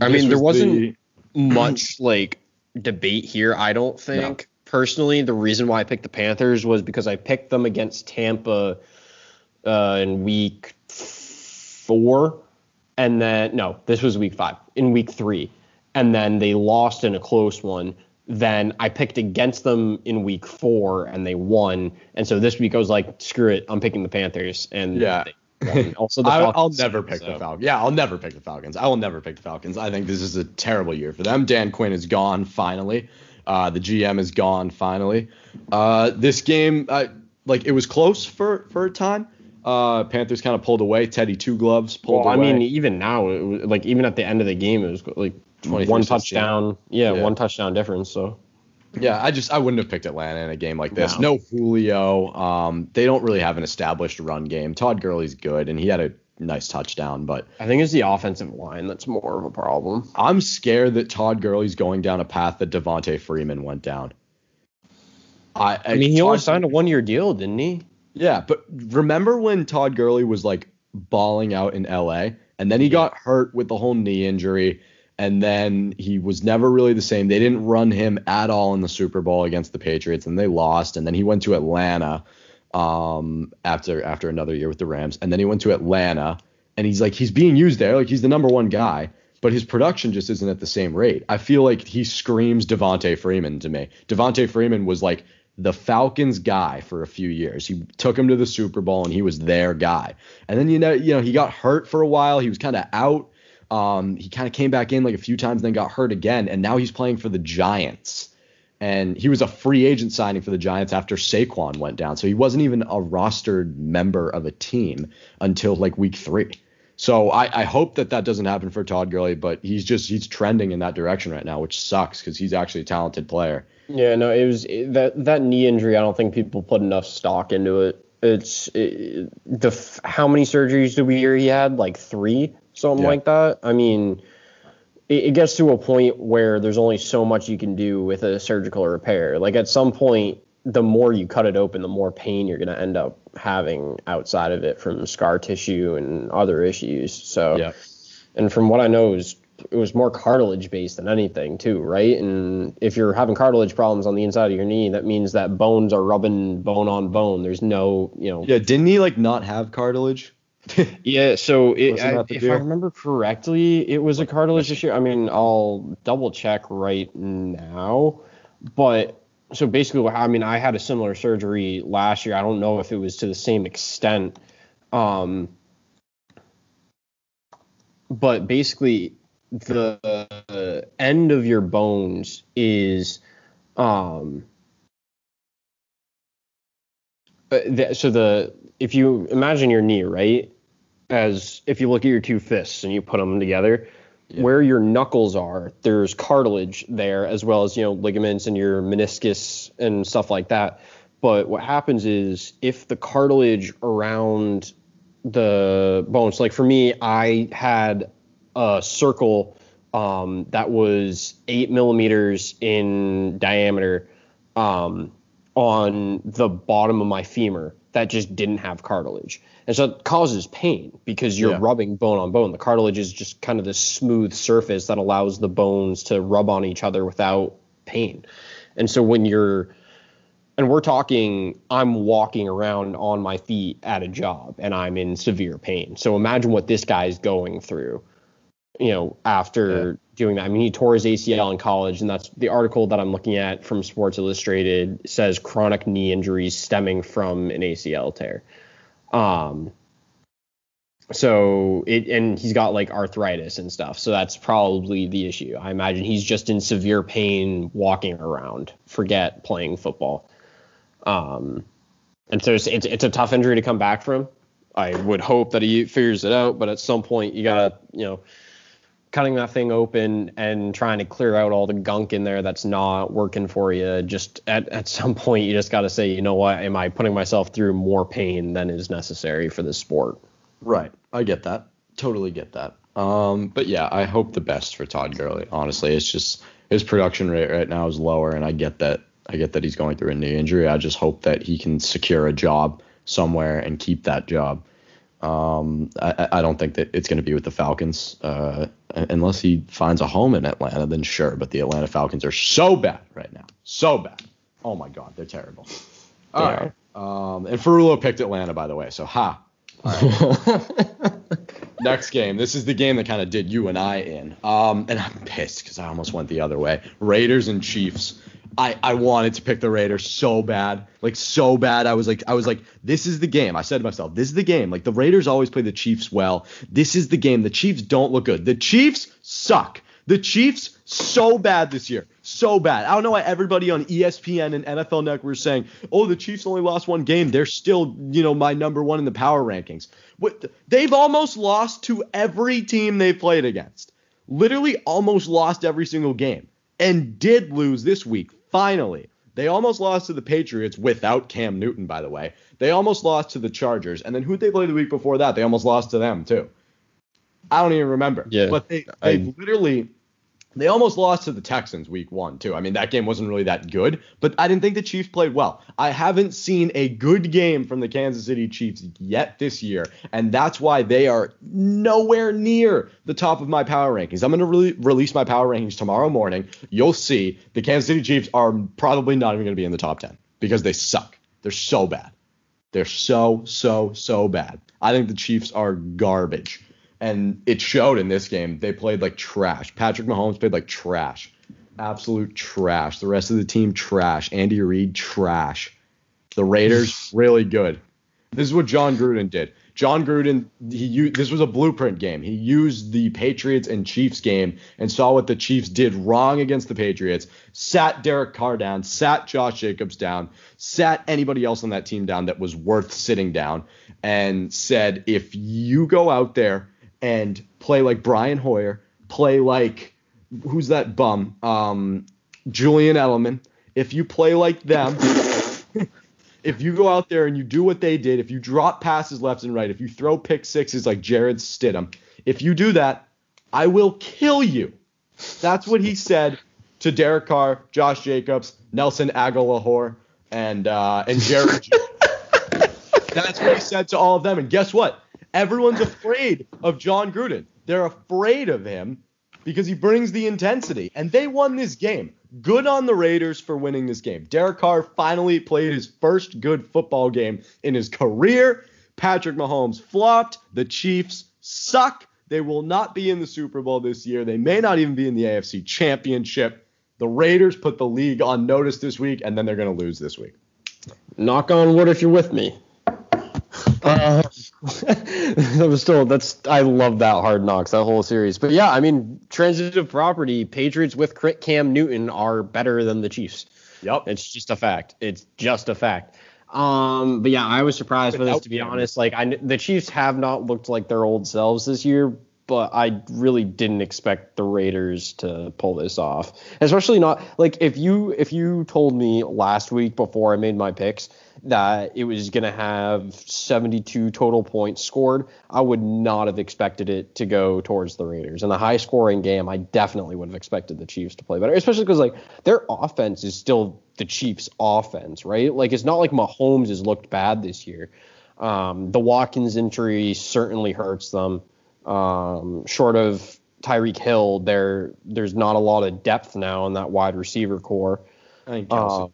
I mean, there was wasn't the- much like debate here. I don't think personally. The reason why I picked the Panthers was because I picked them against Tampa uh, in week four, and then no, this was week five. In week three, and then they lost in a close one. Then I picked against them in week four, and they won. And so this week I was like, screw it, I'm picking the Panthers. And Yeah. they. also the I, I'll Falcons, never pick the Falcons. Yeah, I'll never pick the Falcons. I will never pick the Falcons. I think this is a terrible year for them. Dan Quinn is gone finally. Uh, the GM is gone finally. Uh, this game, uh, like it was close for for a time. Uh, Panthers kind of pulled away. Teddy two gloves pulled away. Well, I mean, even now, it was, like even at the end of the game, it was like one touchdown. Yeah, Yeah. one touchdown difference. So Yeah, I just I wouldn't have picked Atlanta in a game like this. No. No, Julio. Um, they don't really have an established run game. Todd Gurley's good, and he had a nice touchdown, but I think it's the offensive line that's more of a problem. I'm scared that Todd Gurley's going down a path that Devonta Freeman went down. I, I mean, he only signed a one-year deal, didn't he? Yeah, but remember when Todd Gurley was like balling out in LA and then he got hurt with the whole knee injury and then he was never really the same. They didn't run him at all in the Super Bowl against the Patriots and they lost and then he went to Atlanta um after after another year with the Rams and then he went to Atlanta and he's like he's being used there like he's the number 1 guy but his production just isn't at the same rate. I feel like he screams Devonta Freeman to me. Devonta Freeman was like the Falcons guy for a few years. He took him to the Super Bowl and he was their guy. And then you know, you know, he got hurt for a while. He was kind of out. Um, he kind of came back in like a few times, then got hurt again, and now he's playing for the Giants. And he was a free agent signing for the Giants after Saquon went down. So he wasn't even a rostered member of a team until like week three. So I, I hope that that doesn't happen for Todd Gurley, but he's just he's trending in that direction right now, which sucks because he's actually a talented player. Yeah, no, it was that that knee injury. I don't think people put enough stock into it. It's it, the how many surgeries did we hear he had? Like three, something Yeah. like that. I mean, it, it gets to a point where there's only so much you can do with a surgical repair. Like at some point, the more you cut it open, the more pain you're gonna end up having outside of it from scar tissue and other issues. So Yeah. and from what I know, was, it was more cartilage based than anything, too, right? And if you're having cartilage problems on the inside of your knee, that means that bones are rubbing bone on bone. There's no, you know. Yeah, didn't he like not have cartilage? Yeah. So it, I, if? I remember correctly, it was a cartilage issue. I mean, I'll double check right now, but. So basically, what- I mean, I had a similar surgery last year. I don't know if it was to the same extent, um, but basically, the end of your bones is um uh, so the if you imagine your knee right as if you look at your two fists and you put them together where your knuckles are there's cartilage there as well as you know ligaments and your meniscus and stuff like that but what happens is if the cartilage around the bones like for me i had a circle um, that was eight millimeters in diameter um, on the bottom of my femur that just didn't have cartilage. And so it causes pain because you're Yeah. rubbing bone on bone. The cartilage is just kind of this smooth surface that allows the bones to rub on each other without pain. And so when you're and we're talking I'm walking around on my feet at a job and I'm in severe pain. So imagine what this guy's going through, you know, after doing that. I mean, he tore his ACL in college, and that's the article that I'm looking at from Sports Illustrated says chronic knee injuries stemming from an ACL tear. Um, so it and he's got like arthritis and stuff. So that's probably the issue. I imagine he's just in severe pain walking around. Forget playing football. Um, and so it's, it's it's a tough injury to come back from. I would hope that he figures it out, but at some point you gotta you know cutting that thing open and trying to clear out all the gunk in there that's not working for you. Just at, at some point, you just got to say, you know what, am I putting myself through more pain than is necessary for this sport? Right. I get that. Totally get that. Um, but yeah, I hope the best for Todd Gurley. Honestly, it's just his production rate right now is lower, and I get that. I get that he's going through a knee injury. I just hope that he can secure a job somewhere and keep that job. Um, I, I don't think that it's going to be with the Falcons uh, unless he finds a home in Atlanta. Then sure, but the Atlanta Falcons are so bad right now, so bad. Oh my God, they're terrible. All They right. Um, and Ferrulo picked Atlanta, by the way. So ha. Next game. This is the game that kind of did you and I in. Um, and I'm pissed because I almost went the other way. Raiders and Chiefs. I, I wanted to pick the Raiders so bad, like so bad. I was like, I was like, this is the game. I said to myself, this is the game. Like the Raiders always play the Chiefs well. This is the game. The Chiefs don't look good. The Chiefs suck. The Chiefs so bad this year, so bad. I don't know why everybody on ESPN and NFL Network were saying, "Oh, the Chiefs only lost one game. They're still, you know, my number one in the power rankings." What, they've almost lost to every team they've played against. Literally, almost lost every single game, and did lose this week. Finally, they almost lost to the Patriots without Cam Newton. By the way, they almost lost to the Chargers, and then who'd they play the week before that? They almost lost to them too. I don't even remember. Yeah, But they they literally they almost lost to the Texans week one too. I mean that game wasn't really that good, but I didn't think the Chiefs played well. I haven't seen a good game from the Kansas City Chiefs yet this year, and that's why they are nowhere near the top of my power rankings. I'm gonna re- release my power rankings tomorrow morning. You'll see the Kansas City Chiefs are probably not even gonna be in the top ten because they suck. They're so bad. They're so, so, so bad. I think the Chiefs are garbage. And it showed in this game. They played like trash. Patrick Mahomes played like trash. Absolute trash. The rest of the team, trash. Andy Reid, trash. The Raiders, really good. This is what Jon Gruden did. Jon Gruden, he used, this was a blueprint game. He used the Patriots and Chiefs game and saw what the Chiefs did wrong against the Patriots. Sat Derek Carr down, sat Josh Jacobs down, sat anybody else on that team down that was worth sitting down, and said, if you go out there and play like Brian Hoyer, play like who's that bum? Um, Julian Edelman. If you play like them, if you go out there and you do what they did, if you drop passes left and right, if you throw pick sixes like Jarrett Stidham, if you do that, I will kill you. That's what he said to Derek Carr, Josh Jacobs, Nelson Agholor, and uh, and Jared. That's what he said to all of them. And guess what? Everyone's afraid of Jon Gruden. They're afraid of him because he brings the intensity. And they won this game. Good on the Raiders for winning this game. Derek Carr finally played his first good football game in his career. Patrick Mahomes flopped. The Chiefs suck. They will not be in the Super Bowl this year. They may not even be in the AFC Championship. The Raiders put the league on notice this week, and then they're going to lose this week. Knock on wood if you're with me. Uh, that was still that's I love that hard knocks that whole series. But yeah, I mean transitive property Patriots with Crit Cam Newton are better than the Chiefs. Yep. It's just a fact. It's just a fact. Um, but yeah, I was surprised by this to be honest. Like I, the Chiefs have not looked like their old selves this year, but I really didn't expect the Raiders to pull this off. Especially not like if you if you told me last week before I made my picks that it was gonna have 72 total points scored, I would not have expected it to go towards the Raiders. In a high scoring game, I definitely would have expected the Chiefs to play better, especially because like their offense is still the Chiefs' offense, right? Like it's not like Mahomes has looked bad this year. Um, the Watkins injury certainly hurts them. Um, short of Tyreek Hill, there there's not a lot of depth now in that wide receiver corps. I think Kelce. Um,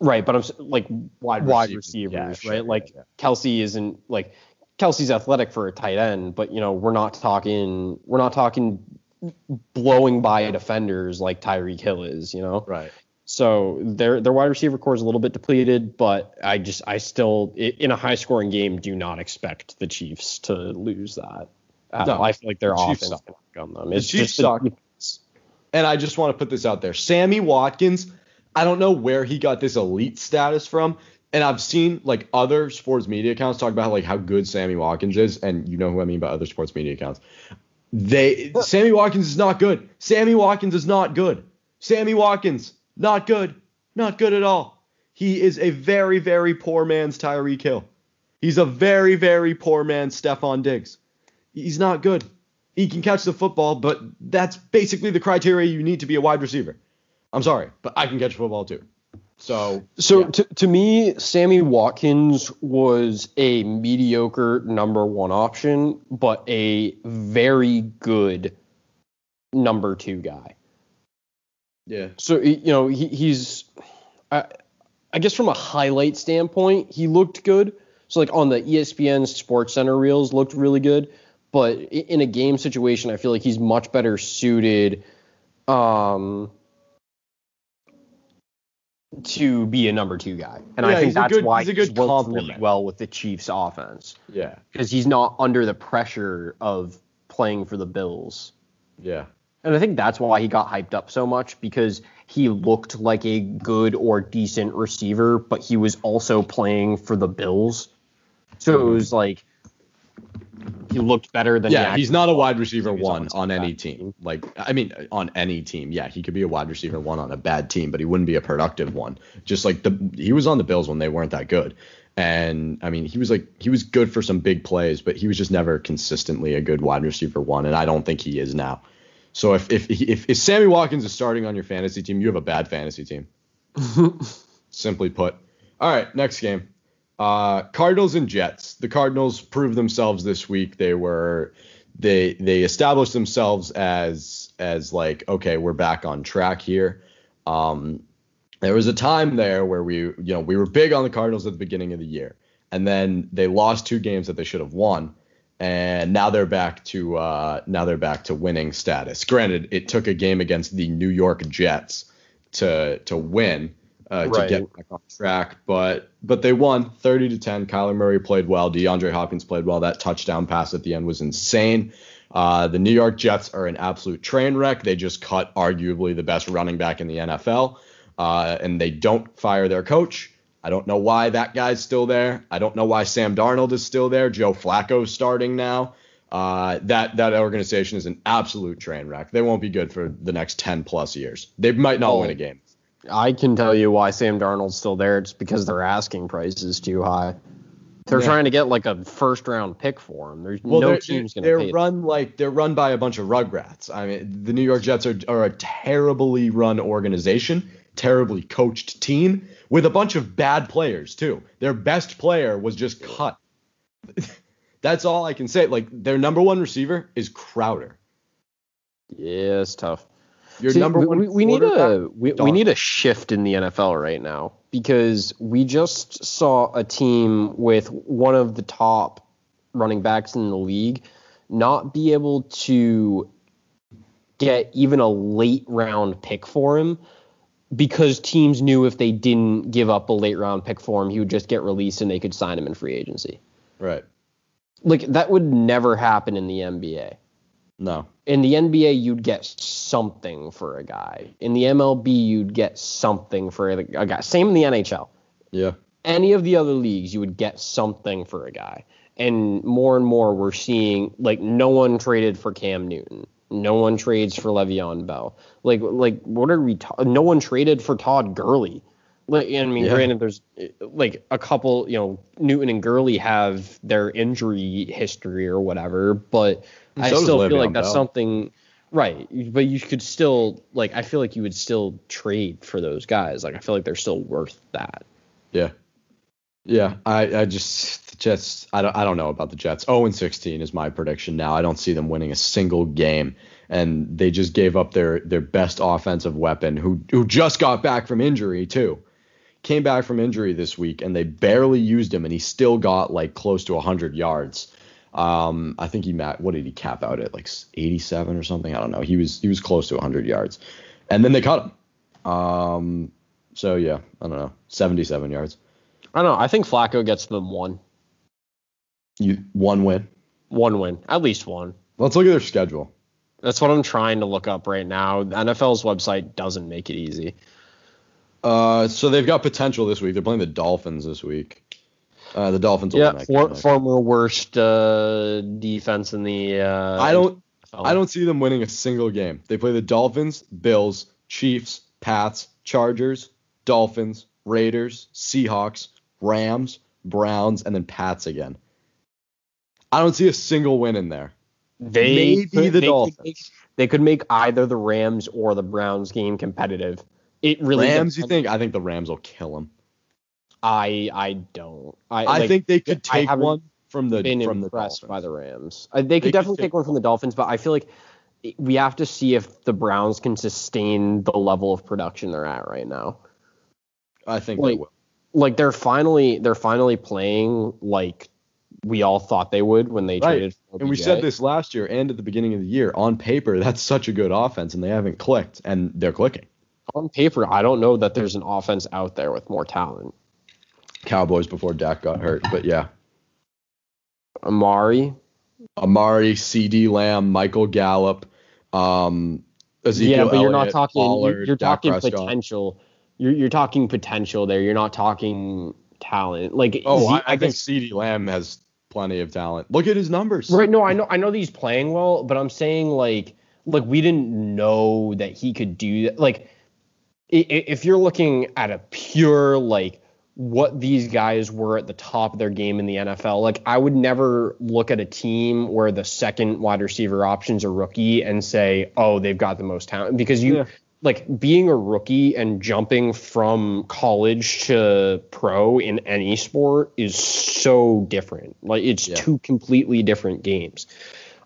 Right, but I'm like wide, Wide receivers, receiver. Yeah, sure, right? yeah, Like yeah. Kelce isn't like Kelce's athletic for a tight end, but you know we're not talking we're not talking blowing by defenders like Tyreek Hill is, you know. Right. So their their wide receiver corps is a little bit depleted, but I just I still in a high scoring game do not expect the Chiefs to lose that. at No. I feel like their the off offense suck. can gun them. The It's Chiefs just the suck. And I just want to put this out there. Sammy Watkins, I don't know where he got this elite status from. And I've seen like other sports media accounts talk about like how good Sammy Watkins is, and you know who I mean by other sports media accounts. They Sammy Watkins is not good. Sammy Watkins is not good. Sammy Watkins, not good. Not good at all. He is a very, very poor man's Tyreek Hill. He's a very, very poor man's Stefon Diggs. He's not good. He can catch the football, but that's basically the criteria you need to be a wide receiver. I'm sorry, but I can catch football too. So, So yeah. to, to me, Sammy Watkins was a mediocre number one option, but a very good number two guy. yeah, So you know he, he's, I, I guess from a highlight standpoint, he looked good. So like on the ESPN Sports Center reels, looked really good. But in a game situation, I feel like he's much better suited, um, to be a number two guy. And Yeah, I think that's good- why he's a good worked really well with the Chiefs offense yeah, because he's not under the pressure of playing for the Bills. yeah, And I think that's why he got hyped up so much because he looked like a good or decent receiver, but he was also playing for the Bills. So it was like he looked better than he yeah. He's not a wide receiver one always on any bad team. Like, I mean, on any team, yeah, he could be a wide receiver one on a bad team, but he wouldn't be a productive one. Just like the he was on the Bills when they weren't that good. And I mean, he was like he was good for some big plays, but he was just never consistently a good wide receiver one, and I don't think he is now. So if if if, if Sammy Watkins is starting on your fantasy team, you have a bad fantasy team. Simply put. All right, next game. Uh, Cardinals and Jets. The Cardinals proved themselves this week. They were they they established themselves as as like okay, we're back on track here. Um, there was a time there where we you know we were big on the Cardinals at the beginning of the year, and then they lost two games that they should have won, and now they're back to uh, now they're back to winning status. Granted, it took a game against the New York Jets to to win uh, to Right. get back on track, but but they won 30 to 10. Kyler Murray played well. DeAndre Hopkins played well. That touchdown pass at the end was insane. Uh, the New York Jets are an absolute train wreck. They just cut arguably the best running back in the NFL, uh, and they don't fire their coach. I don't know why that guy's still there. I don't know why Sam Darnold is still there. Joe Flacco's starting now. Uh, that that organization is an absolute train wreck. They won't be good for the next 10 plus years. They might not Well, win a game. I can tell you why Sam Darnold's still there. It's because their asking price is too high. They're Yeah. trying to get like a first round pick for him. There's Well, no they're, team's going to they're run like they're run by a bunch of rugrats. I mean, the New York Jets are are a terribly run organization, terribly coached team with a bunch of bad players too. Their best player was just cut. That's all I can say. Like their number one receiver is Crowder. Yeah, it's tough. Your See, number we, one. we, we need a we, we need a shift in the NFL right now because we just saw a team with one of the top running backs in the league not be able to get even a late round pick for him because teams knew if they didn't give up a late round pick for him, he would just get released and they could sign him in free agency. right. Like that would never happen in the NBA No. in the NBA, you'd get something for a guy. In the MLB, you'd get something for a, guy. Same in the NHL. Yeah. Any of the other leagues, you would get something for a guy. And more and more, we're seeing like no one traded for Cam Newton. No one trades for Le'Veon Bell. Like, like what are we? Ta- no one traded for Todd Gurley. Like, I mean, Yeah. granted, there's like a couple. You know, Newton and Gurley have their injury history or whatever, but And I so still feel like that's Bell. something. Right, but you could still like. I feel like you would still trade for those guys. Like, I feel like they're still worth that. Yeah. Yeah, I, I just the Jets I don't I don't know about the Jets. 0 and 16 is my prediction now. I don't see them winning a single game and they just gave up their their best offensive weapon who who just got back from injury too. Came back from injury this week and they barely used him and he still got like close to 100 yards. Um I think he met what did he cap out at like 87 or something? I don't know. He was he was close to 100 yards. And then they cut him. Um so yeah, I don't know. 77 yards. I don't know. I think Flacco gets them one, You one win. one win, at least one. Let's look at their schedule. That's what I'm trying to look up right now. The NFL's website doesn't make it easy. Uh, so they've got potential this week. They're playing the Dolphins this week. Uh, the Dolphins. Yeah, for, former worst uh, defense in the. Uh, I don't. NFL. I don't see them winning a single game. They play the Dolphins, Bills, Chiefs, Pats, Chargers, Dolphins, Raiders, Seahawks, Rams, Browns, and then Pats again. I don't see a single win in there. They Maybe could- the they Dolphins. Could make, they could make either the Rams or the Browns game competitive. It really Rams, you think? I think the Rams will kill them. I I don't. I, I like, think they could take one from the been from the impressed Dolphins. by the Rams. Uh, they could could definitely take take one from the Dolphins, but I feel like we have to see if the Browns can sustain the level of production they're at right now. I think they Like, will. Like they're finally they're finally playing like we all thought they would when they Right. traded. For And we said this last year and at the beginning of the year. On paper, that's such a good offense, and they haven't clicked, and they're clicking. on paper. I don't know that there's an offense out there with more talent. Cowboys before Dak got hurt, but yeah. Amari, Amari, CeeDee Lamb, Michael Gallup, um, Ezekiel yeah, but you're not Elliott, talking. you're- Pollard, you're Dak talking Prescott. potential. You're you're talking potential there. You're not talking talent. Like Oh, Ze- I, I think CeeDee Lamb has plenty of talent. Look at his numbers. Right. No, I know. I know that he's playing well, but I'm saying like, like we didn't know that he could do that. Like, i- i- if you're looking at a pure like what these guys were at the top of their game in the NFL, like I would never look at a team where the second wide receiver option's a rookie and say, oh, they've got the most talent because you. Yeah. Like being a rookie and jumping from college to pro in any sport is so different. Like it's Yeah. two completely different games.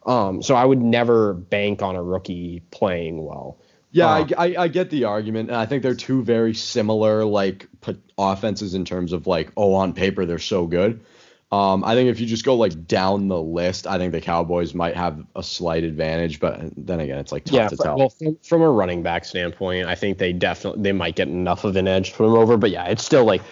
Um, so I would never bank on a rookie playing well. Yeah, Uh, I, I, I get the argument, and I think they're two very similar like offenses in terms of like, oh, on paper they're so good. Um, I think if you just go like down the list, I think the Cowboys might have a slight advantage, but then again, it's like tough Yeah, to tell. well, from, from a running back standpoint, I think they definitely they might get enough of an edge to put them over. But yeah, it's still like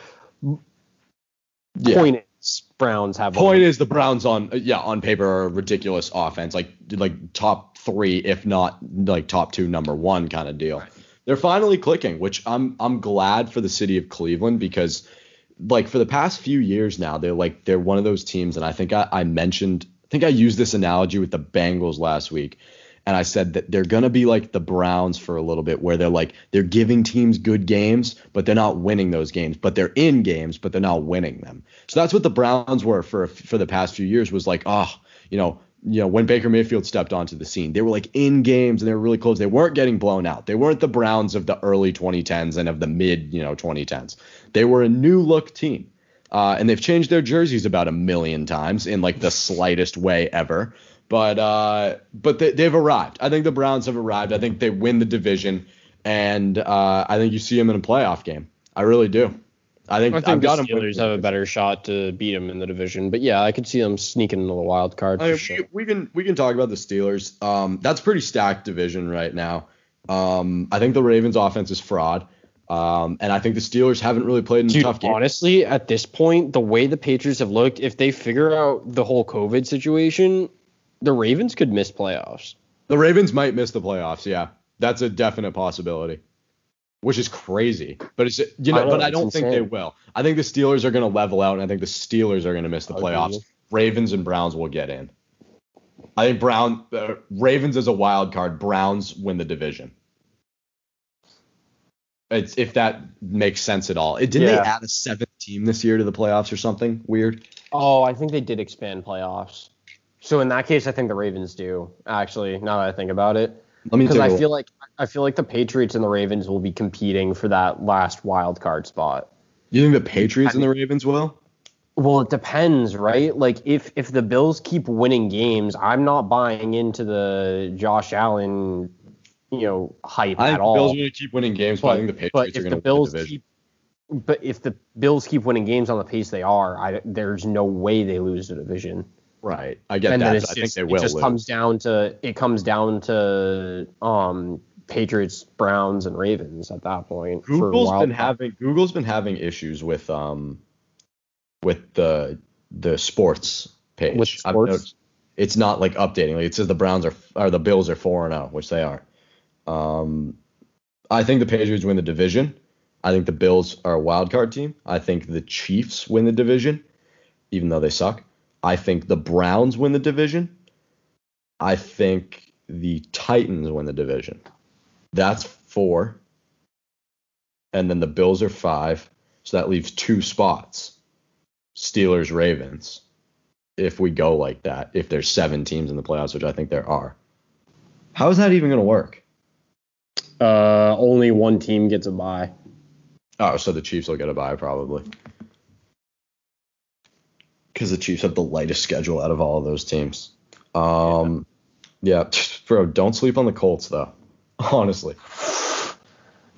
yeah. point is Browns have Point is the Browns on yeah on paper are a ridiculous offense, like like top three, if not like top two, number one kind of deal. They're finally clicking, which I'm I'm glad for the city of Cleveland because like for the past few years now, they're like they're one of those teams, and I think I, I mentioned I think I used this analogy with the Bengals last week. And I said that they're gonna be like the Browns for a little bit, where they're like they're giving teams good games, but they're not winning those games. But they're in games, but they're not winning them. So that's what the Browns were for for the past few years. Was like, oh, you know, you know, when Baker Mayfield stepped onto the scene, they were like in games and they were really close. They weren't getting blown out. They weren't the Browns of the early 2010s and of the mid, you know, 2010s. They were a new look team. Uh, and they've changed their jerseys about a million times in like the slightest way ever. But uh, but they, they've arrived. I think the Browns have arrived. I think they win the division, and uh, I think you see them in a playoff game. I really do. I think I think the. Steelers have a better shot to beat them in the division. But yeah, I could see them sneaking into the wild card. I sure. we, we can we can talk about the Steelers. Um, that's pretty stacked division right now. Um, I think the Ravens' offense is fraud. Um, and I think the Steelers haven't really played in Dude, tough games. honestly, at this point, the way the Patriots have looked, if they figure out the whole COVID situation, the Ravens could miss playoffs. The Ravens might miss the playoffs. Yeah, that's a definite possibility, which is crazy. But it's you know, I know, but I don't think they will. I think the Steelers are going to level out, and I think the Steelers are going to miss the playoffs. you? Ravens and Browns will get in. I think Brown uh, Ravens is a wild card. Browns win the division. It's if that makes sense at all. It, didn't they add a seventh team this year to the playoffs or something weird? Oh, I think they did expand playoffs. So in that case, I think the Ravens do. Actually, now that I think about it, Let me because I feel like I feel like the Patriots and the Ravens will be competing for that last wild card spot. You think the Patriots and the Ravens will? Well, it depends, right? Like if if the Bills keep winning games, I'm not buying into the Josh Allen, you know, hype I at the all. Bills are going to keep winning games, but, I think the Patriots are if going the to win the Bills division. keep, but if the Bills keep winning games on the pace they are, I, there's no way they lose the division. Right. I get and that. then it's I just, think they will it just lose. comes down to it comes down to um Patriots, Browns, and Ravens at that point. Google's been having Google's been having issues with um with the the sports page. With I've sports? noticed it's not like updating. Like it says the Browns are or the Bills are four and zero, which they are. Um, I think the Patriots win the division. I think the Bills are a wild card team. I think the Chiefs win the division, even though they suck. I think the Browns win the division. I think the Titans win the division. That's four. And then the Bills are five. So that leaves two spots Steelers, Ravens. if we go like that, if there's seven teams in the playoffs, which I think there are. How is that even going to work? Uh, only one team gets a bye. Oh, so the Chiefs will get a bye probably. Because the Chiefs have the lightest schedule out of all of those teams. Um, yeah. yeah, bro, don't sleep on the Colts though. Honestly,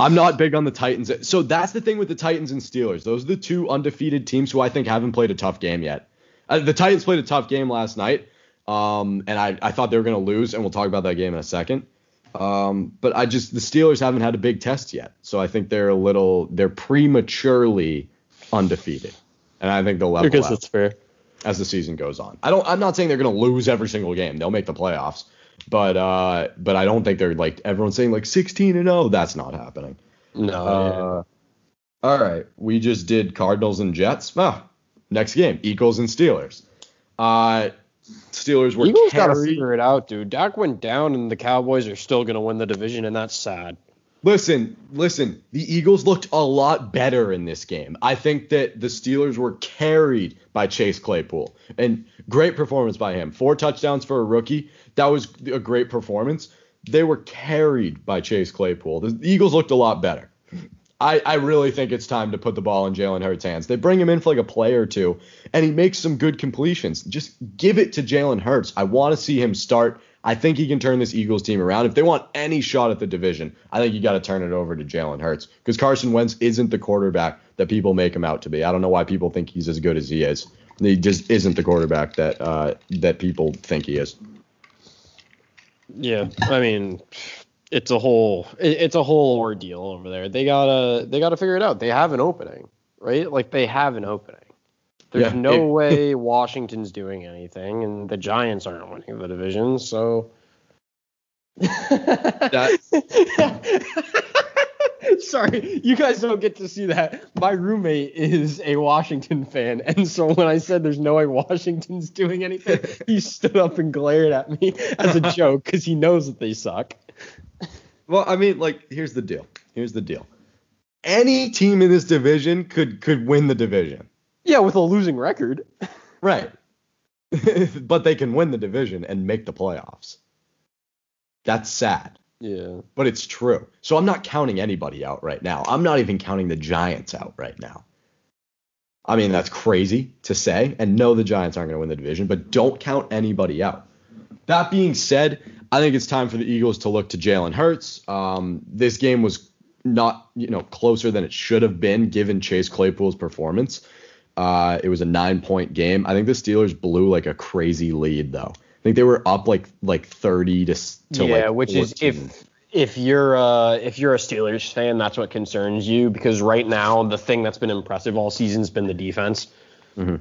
I'm not big on the Titans. So that's the thing with the Titans and Steelers. Those are the two undefeated teams who I think haven't played a tough game yet. Uh, the Titans played a tough game last night, um, and I, I thought they were going to lose, and we'll talk about that game in a second. Um, but I just the Steelers haven't had a big test yet, so I think they're a little they're prematurely undefeated, and I think they'll level I guess out that's fair. As the season goes on. I don't I'm not saying they're going to lose every single game. They'll make the playoffs, but uh, but I don't think they're like everyone's saying like 16 and 0. That's not happening. No. Uh, all right, we just did Cardinals and Jets. Ah, next game, Eagles and Steelers. Uh, Steelers were Eagles got to figure it out, dude. Dak went down, and the Cowboys are still gonna win the division, and that's sad. Listen, listen. The Eagles looked a lot better in this game. I think that the Steelers were carried by Chase Claypool, and great performance by him. Four touchdowns for a rookie. That was a great performance. They were carried by Chase Claypool. The Eagles looked a lot better. I, I really think it's time to put the ball in Jalen Hurts' hands. They bring him in for like a play or two, and he makes some good completions. Just give it to Jalen Hurts. I want to see him start. I think he can turn this Eagles team around. If they want any shot at the division, I think you got to turn it over to Jalen Hurts because Carson Wentz isn't the quarterback that people make him out to be. I don't know why people think he's as good as he is. He just isn't the quarterback that uh, that people think he is. Yeah, I mean, it's a whole it's a whole ordeal over there. They gotta they gotta figure it out. They have an opening, right? Like they have an opening. There's Yeah, no it- way Washington's doing anything, and the Giants aren't winning the division. So Sorry, you guys don't get to see that. My roommate is a Washington fan, and so when I said there's no way Washington's doing anything, he stood up and glared at me as a joke because he knows that they suck. Well, I mean, like, here's the deal. Here's the deal. Any team in this division could could win the division. Yeah, with a losing record. Right. but they can win the division and make the playoffs. That's sad, Yeah. but it's true. So I'm not counting anybody out right now. I'm not even counting the Giants out right now. I mean, that's crazy to say. And no, the Giants aren't going to win the division, but don't count anybody out. That being said, I think it's time for the Eagles to look to Jalen Hurts. Um, this game was not, you know, closer than it should have been given Chase Claypool's performance. Uh, it was a nine-point game. I think the Steelers blew like a crazy lead, though. I think they were up like like 30 to, to yeah, like which is if if you're uh if you're a Steelers fan, that's what concerns you because right now the thing that's been impressive all season's been the defense. Mhm.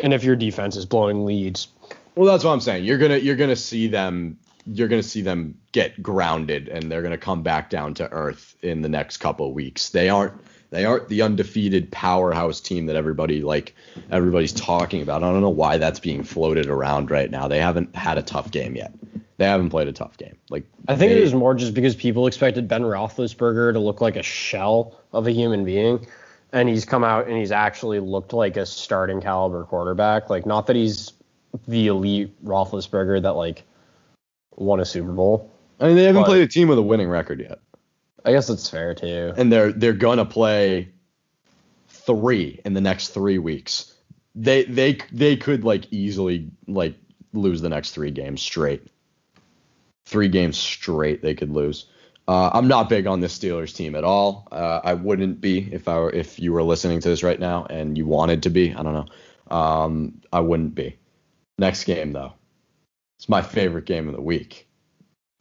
And if your defense is blowing leads, Well, that's what I'm saying. You're gonna you're gonna see them you're gonna see them get grounded, and they're gonna come back down to earth in the next couple of weeks. They aren't they aren't the undefeated powerhouse team that everybody like everybody's talking about. I don't know why that's being floated around right now. They haven't had a tough game yet. They haven't played a tough game. Like I think they, it was more just because people expected Ben Roethlisberger to look like a shell of a human being, and he's come out and he's actually looked like a starting caliber quarterback. Like not that he's the elite Roethlisberger that like won a Super Bowl. I mean, they haven't but- played a team with a winning record yet. I guess it's fair too. and they're they're gonna play three in the next three weeks. They they they could like easily like lose the next three games straight. Three games straight they could lose. Uh, I'm not big on this Steelers team at all. Uh, I wouldn't be if I were if you were listening to this right now and you wanted to be. I don't know. Um, I wouldn't be. Next game though, it's my favorite game of the week.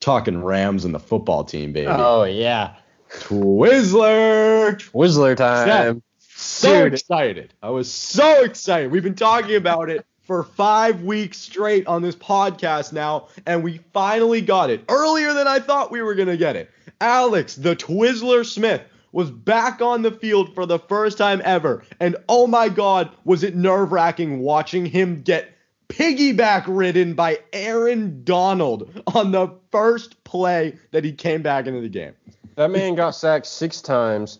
Talking Rams and the football team, baby. Oh yeah, Twizzler. Twizzler time. So Dude. excited. I was so excited. We've been talking about it for five weeks straight on this podcast now, and we finally got it earlier than I thought we were going to get it. Alex, the Twizzler Smith, was back on the field for the first time ever. And oh my God, was it nerve wracking watching him get piggyback ridden by Aaron Donald on the first play that he came back into the game. That man got sacked six times,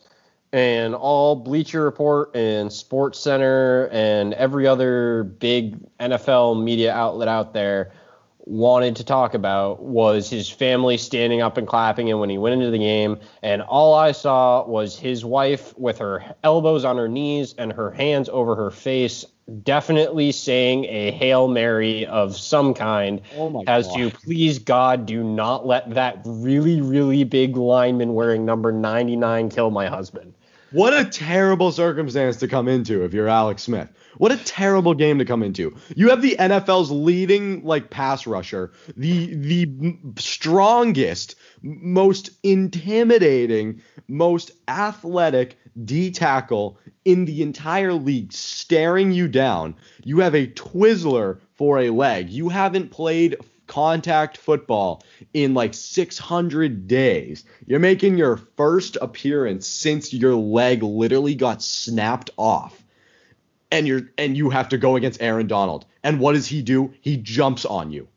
and all Bleacher Report and Sports Center and every other big NFL media outlet out there wanted to talk about was his family standing up and clapping and when he went into the game and all I saw was his wife with her elbows on her knees and her hands over her face definitely saying a hail mary of some kind Oh as to please god do not let that really really big lineman wearing number 99 kill my husband What a terrible circumstance to come into if you're Alex Smith. What a terrible game to come into. You have the NFL's leading like pass rusher, the the strongest, most intimidating, most athletic D tackle in the entire league staring you down. You have a Twizzler for a leg. You haven't played contact football in like 600 days. You're making your first appearance since your leg literally got snapped off. And you're and you have to go against Aaron Donald. And what does he do? He jumps on you.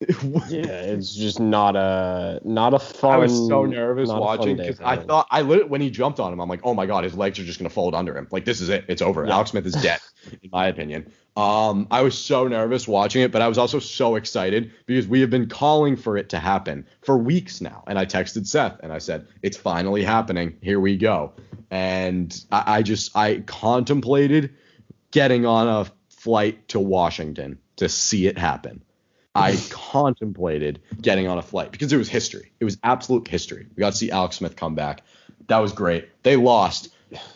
Yeah it's just not a not a fun I was so nervous not a fun watching because I thought I lit when he jumped on him. I'm like, oh my god, his legs are just gonna fold under him. Like this is it. It's over. Yeah. Alex Smith is dead, in my opinion. Um, I was so nervous watching it, but I was also so excited because we have been calling for it to happen for weeks now. And I texted Seth and I said, it's finally happening. Here we go. And I, I just I contemplated getting on a flight to Washington to see it happen. I contemplated getting on a flight because it was history. It was absolute history. We got to see Alex Smith come back. That was great. They lost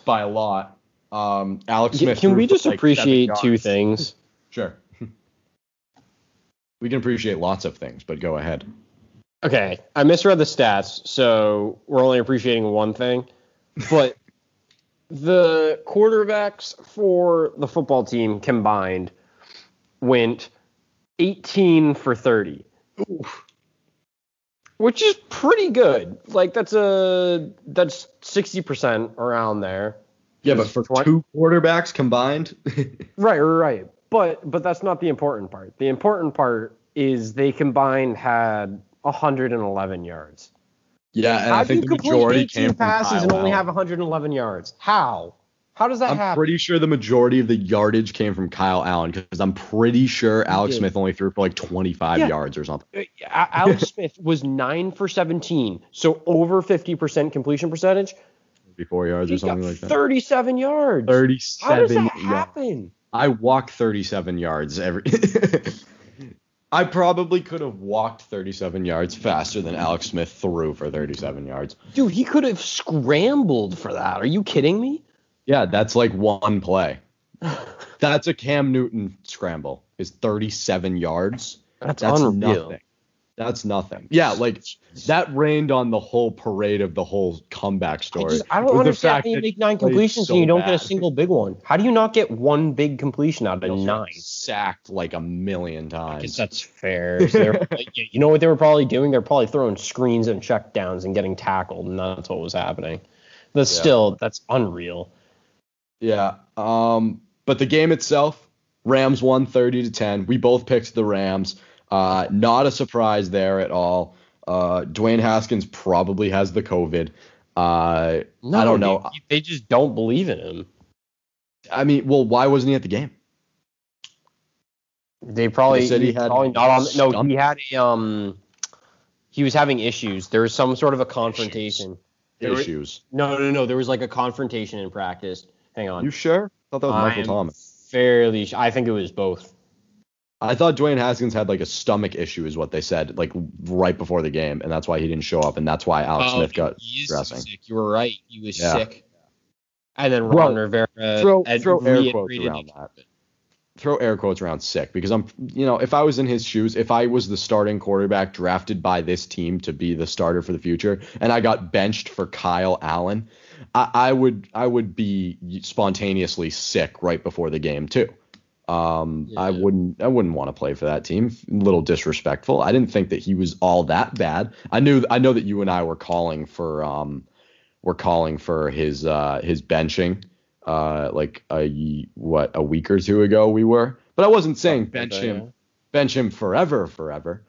by a lot. Um, Alex Smith. can we just like, appreciate two things Sure. we can appreciate lots of things, but go ahead. Okay, I misread the stats, so we're only appreciating one thing. But the quarterbacks for the football team combined went 18 for 30. Which is pretty good. Like that's a that's 60% around there. Yeah, but for Twen- two quarterbacks combined, Right, right. But but that's not the important part. The important part is they combined had 111 yards. yeah, and How I think the majority 18 came from passes and only have 111 yards? How? How does that happen? I'm happen? pretty sure the majority of the yardage came from Kyle Allen because I'm pretty sure Alex. Smith only threw for like 25 Yeah. yards or something. Uh, Alex Smith was nine for 17, so over 50% completion percentage. 54 yards He or something like that. 37 yards. 37 How does that yards. happen? I walk 37 yards every. I probably could have walked 37 yards faster than Alex Smith threw for 37 yards. Dude, he could have scrambled for that. Are you kidding me? Yeah, that's like one play. That's a Cam Newton scramble. Is 37 yards. That's, That's unreal. nothing. That's nothing. Yeah, like that rained on the whole parade of the whole comeback I, story. just, I don't understand fact how you make nine completions so and you don't get a single big one. How do you not get one big completion out of also nine? Sacked like a million I guess times. that's fair. So like, you know what they were probably doing? They're probably throwing screens and check downs and getting tackled, and that's what was happening. That's Yeah. still that's unreal. Yeah. Um, but the game itself, Rams won 30 to 10. We both picked the Rams. Uh, not a surprise there at all. Uh, Dwayne Haskins probably has the COVID. Uh, I don't know. dude, they just don't believe in him. I mean, well, why wasn't he at the game? They probably They said he had probably not on. No, he had a um. He was having issues. There was some sort of a confrontation. There was- Issues. no, no, no. There was like a confrontation in practice. Hang on. You sure? I thought that was I Michael am Thomas. Fairly. sh- I think it was both. I thought Dwayne Haskins had like a stomach issue, is what they said, like right before the game, and that's why he didn't show up, and that's why Alex oh, Smith got he is dressing. sick. You were right. He was Yeah. sick. And then Well, Rivera throw throw air quotes around that. Throw air quotes around sick because I'm, you know, if I was in his shoes, if I was the starting quarterback drafted by this team to be the starter for the future, and I got benched for Kyle Allen, I, I would I would be spontaneously sick right before the game too. Um, I wouldn't I wouldn't want to play for that team. A little disrespectful. I didn't think that he was all that bad. I knew I know that you and I were calling for um, were calling for his uh his benching uh like a what a week or two ago we were but i wasn't saying bench him bench him forever forever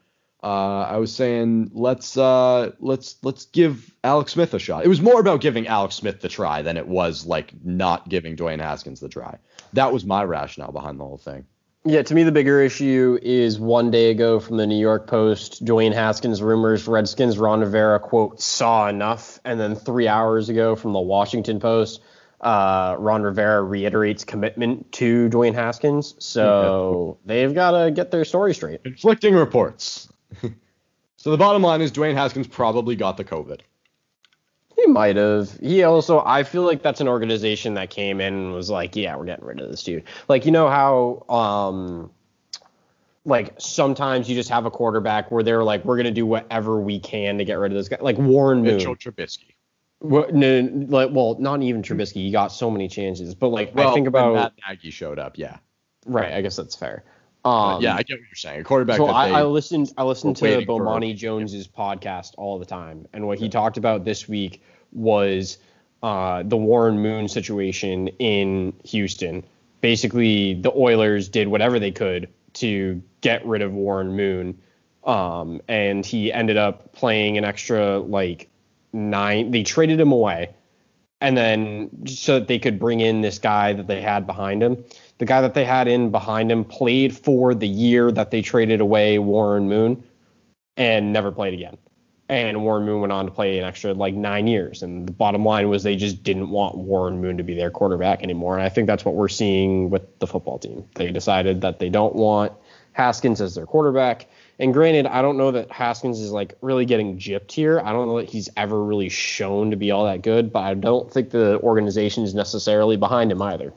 Uh, I was saying let's uh, let's let's give Alex Smith a shot. It was more about giving Alex Smith the try than it was like not giving Dwayne Haskins the try. That was my rationale behind the whole thing. Yeah, to me, the bigger issue is one day ago from the New York Post, Dwayne Haskins rumors Redskins Ron Rivera, quote, saw enough. And then three hours ago from the Washington Post, uh, Ron Rivera reiterates commitment to Dwayne Haskins. So they've got to get their story straight. Conflicting reports. so the bottom line is Dwayne Haskins probably got the COVID. He might have. He also, I feel like that's an organization that came in and was like, yeah, we're getting rid of this dude. Like, you know how, um, like sometimes you just have a quarterback where they're like, we're gonna do whatever we can to get rid of this guy, like Warren Moon. Mitchell Trubisky. Well, no, like, well, not even Trubisky. He got so many chances, but like, Well, I think about Matt Nagy showed up. Yeah. right. I guess that's fair. Um, yeah, I get what you're saying. A quarterback. So that I, I listened. I listened to Bomani Jones's podcast all the time, and what he talked about this week was uh, the Warren Moon situation in Houston. Basically, the Oilers did whatever they could to get rid of Warren Moon, um, and he ended up playing an extra like nine. They traded him away, and then so that they could bring in this guy that they had behind him. The guy that they had in behind him played for the year that they traded away Warren Moon and never played again. And Warren Moon went on to play an extra like nine years. And the bottom line was they just didn't want Warren Moon to be their quarterback anymore. And I think that's what we're seeing with the football team. They decided that they don't want Haskins as their quarterback. And granted, I don't know that Haskins is like really getting gypped here. I don't know that he's ever really shown to be all that good, but I don't think the organization is necessarily behind him either.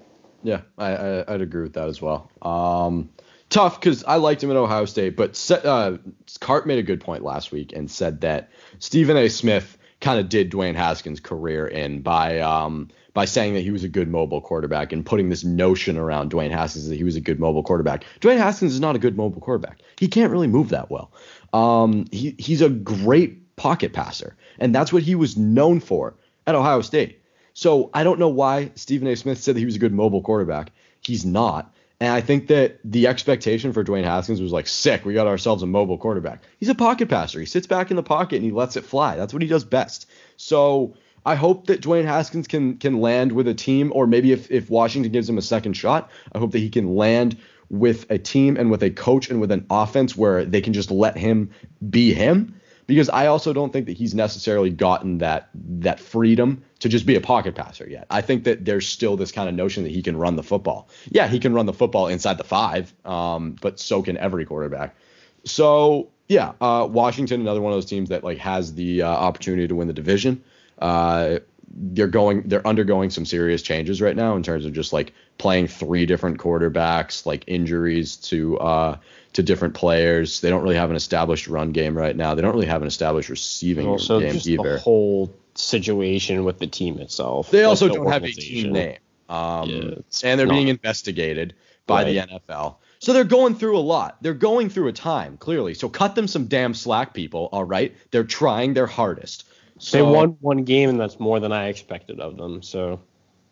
Yeah, I, I I'd agree with that as well. Um, tough because I liked him at Ohio State, but uh, Cart made a good point last week and said that Stephen A. Smith kind of did Dwayne Haskins' career in by um by saying that he was a good mobile quarterback and putting this notion around Dwayne Haskins that he was a good mobile quarterback. Dwayne Haskins is not a good mobile quarterback. He can't really move that well. Um, he he's a great pocket passer, and that's what he was known for at Ohio State. So I don't know why Stephen A. Smith said that he was a good mobile quarterback. He's not. And I think that the expectation for Dwayne Haskins was like, sick, we got ourselves a mobile quarterback. He's a pocket passer. He sits back in the pocket and he lets it fly. That's what he does best. So I hope that Dwayne Haskins can can land with a team, or maybe if, if Washington gives him a second shot, I hope that he can land with a team and with a coach and with an offense where they can just let him be him because I also don't think that he's necessarily gotten that that freedom to just be a pocket passer yet. I think that there's still this kind of notion that he can run the football. Yeah, he can run the football inside the five, um, but so can every quarterback. So yeah, uh, Washington, another one of those teams that like has the uh, opportunity to win the division. Uh, they're going, they're undergoing some serious changes right now in terms of just like playing three different quarterbacks, like injuries to uh, to different players. They don't really have an established run game right now. They don't really have an established receiving also game either. the whole situation with the team itself. They like also the don't have a team name. Um, Yeah, and they're being investigated by the NFL. So they're going through a lot. They're going through a time, clearly. So cut them some damn slack, people. All right. They're trying their hardest. So, They won one game, and that's more than I expected of them. So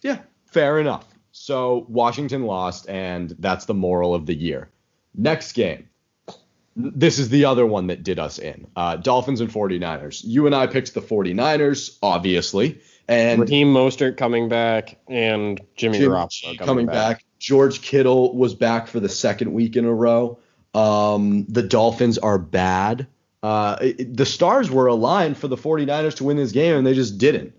Yeah, fair enough. So Washington lost, and that's the moral of the year. Next game. This is the other one that did us in. Uh, Dolphins and 49ers. You and I picked the 49ers, obviously. And Raheem Mostert coming back and Jimmy Garoppolo coming, coming back. back. George Kittle was back for the second week in a row. Um, the Dolphins are bad. Uh, it- the stars were aligned for the 49ers to win this game, and they just didn't.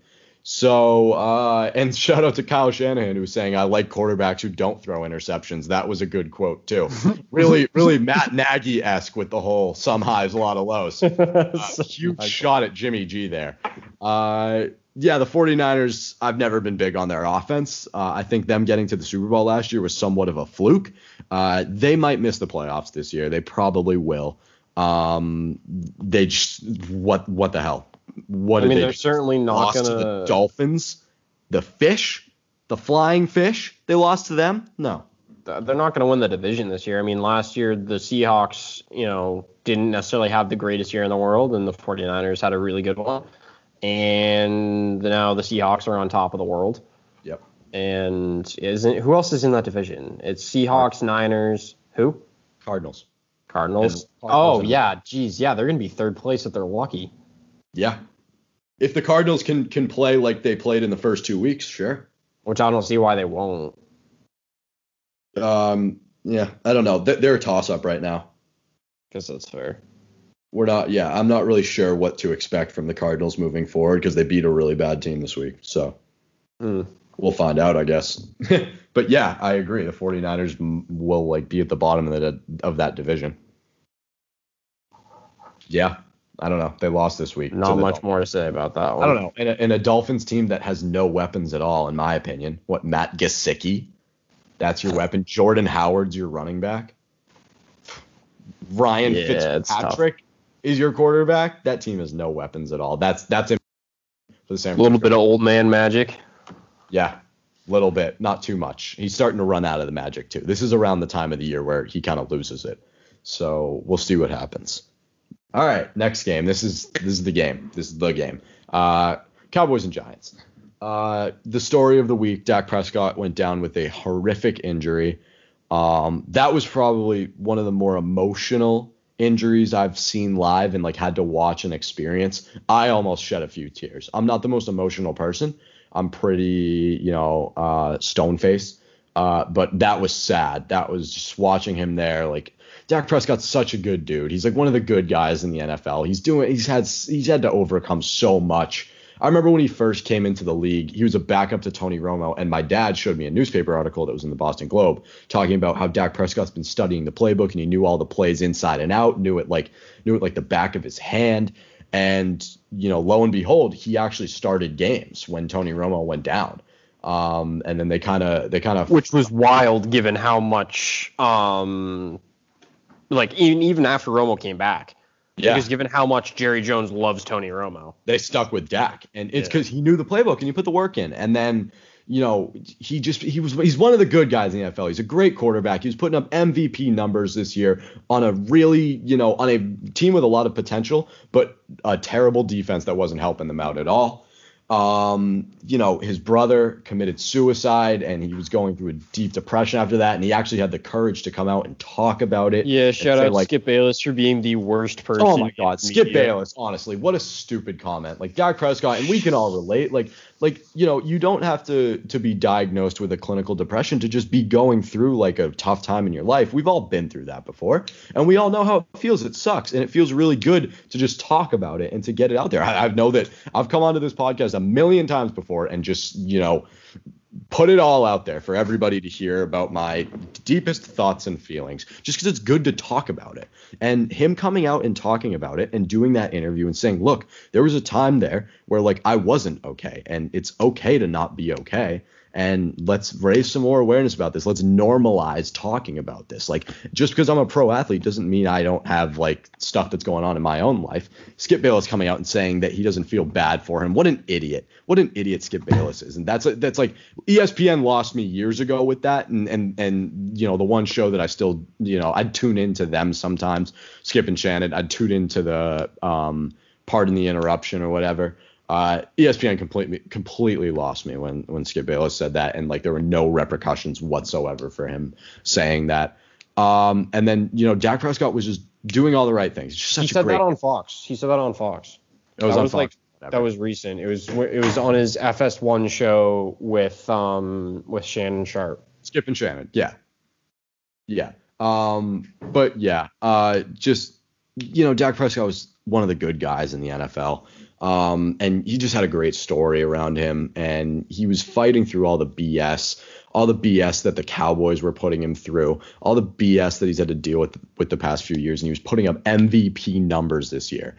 So, uh, and shout out to Kyle Shanahan who was saying, I like quarterbacks who don't throw interceptions. That was a good quote, too. really, really Matt Nagy esque with the whole some highs, a lot of lows. Uh, huge shot at Jimmy G there. Uh, yeah, the 49ers, I've never been big on their offense. Uh, I think them getting to the Super Bowl last year was somewhat of a fluke. Uh, they might miss the playoffs this year. They probably will. Um, they just what what the hell? What I mean, they they're certainly not lost gonna. the Dolphins, the fish, the flying fish. They lost to them. No. they're not going to win the division this year. I mean, last year the Seahawks, you know, didn't necessarily have the greatest year in the world, and the 49ers had a really good one. And now the Seahawks are on top of the world. Yep. And isn't who else is in that division? It's Seahawks, Niners, who? Cardinals. Cardinals. And- Oh yeah, geez, yeah, they're gonna be third place if they're lucky. Yeah. If the Cardinals can can play like they played in the first two weeks, sure. Which I don't see why they won't. Um, yeah, I don't know. They're, a toss up right now. Guess that's fair. We're not. Yeah, I'm not really sure what to expect from the Cardinals moving forward because they beat a really bad team this week. So Hmm. we'll find out, I guess. but yeah, I agree. The 49ers will like be at the bottom of the of that division. Yeah, I don't know. They lost this week. Not much Dolphins. more to say about that one. I don't know. And a, and a Dolphins team that has no weapons at all, in my opinion. What Matt Gesicki? That's your weapon. Jordan Howard's your running back. Ryan Yeah. Fitzpatrick is your quarterback. That team has no weapons at all. That's that's for the San A little bit of old man magic. yeah, A little bit, not too much. He's starting to run out of the magic too. This is around the time of the year where he kind of loses it. So we'll see what happens. All right, next game. This is this is the game. This is the game. Uh, Cowboys and Giants. Uh, the story of the week: Dak Prescott went down with a horrific injury. Um, that was probably one of the more emotional injuries I've seen live and like had to watch and experience. I almost shed a few tears. I'm not the most emotional person. I'm pretty, you know, uh, stone faced. Uh, but that was sad. That was just watching him there. Like Dak Prescott's such a good dude. He's like one of the good guys in the NFL. He's doing. He's had. He's had to overcome so much. I remember when he first came into the league, he was a backup to Tony Romo, and my dad showed me a newspaper article that was in the Boston Globe talking about how Dak Prescott's been studying the playbook and he knew all the plays inside and out, knew it like knew it like the back of his hand. And you know, lo and behold, he actually started games when Tony Romo went down. Um, and then they kind of they kind of which was wild given how much um like even even after Romo came back. Yeah. Because given how much Jerry Jones loves Tony Romo. they stuck with Dak, and it's Yeah. because he knew the playbook and he put the work in. And then, you know, he just he was he's one of the good guys in the NFL. He's a great quarterback. He was putting up MVP numbers this year on a really, you know, on a team with a lot of potential, but a terrible defense that wasn't helping them out at all. Um, you know, his brother committed suicide and he was going through a deep depression after that, and he actually had the courage to come out and talk about it. Yeah, shout out like, Skip Bayless for being the worst person. Oh my God, Skip media. Bayless. Honestly, what a stupid comment. Like Dak Prescott, and we can all relate. Like, like you know, you don't have to to be diagnosed with a clinical depression to just be going through like a tough time in your life. We've all been through that before, and we all know how it feels. It sucks, and it feels really good to just talk about it and to get it out there. I, I know that I've come onto this podcast a million times before and just you know put it all out there for everybody to hear about my deepest thoughts and feelings just because it's good to talk about it. And him coming out and talking about it and doing that interview and saying look there was a time there where like i wasn't okay and it's okay to not be okay and let's raise some more awareness about this. Let's normalize talking about this. Like just because i'm a pro athlete doesn't mean i don't have like stuff that's going on in my own life. Skip bayless coming out and saying that he doesn't feel bad for him. What an idiot. What an idiot skip bayless is. And that's that's like espn lost me years ago with that. And and and you know the one show that i still you know i'd tune into them sometimes skip and shannon. I'd tune into the um pardon the interruption or whatever uh, ESPN completely completely lost me when when Skip Bayless said that, and like there were no repercussions whatsoever for him saying that. Um, and then you know Dak Prescott was just doing all the right things. He said great. that on Fox. He said that on Fox. it was that on was Fox, like whatever. that was recent. It was it was on his FS1 show with um with Shannon Sharpe. Skip and Shannon. Yeah. Yeah. Um, but yeah, uh, just you know, Dak Prescott was one of the good guys in the NFL. Um, and he just had a great story around him, and he was fighting through all the BS, all the BS that the Cowboys were putting him through, all the BS that he's had to deal with with the past few years, and he was putting up MVP numbers this year.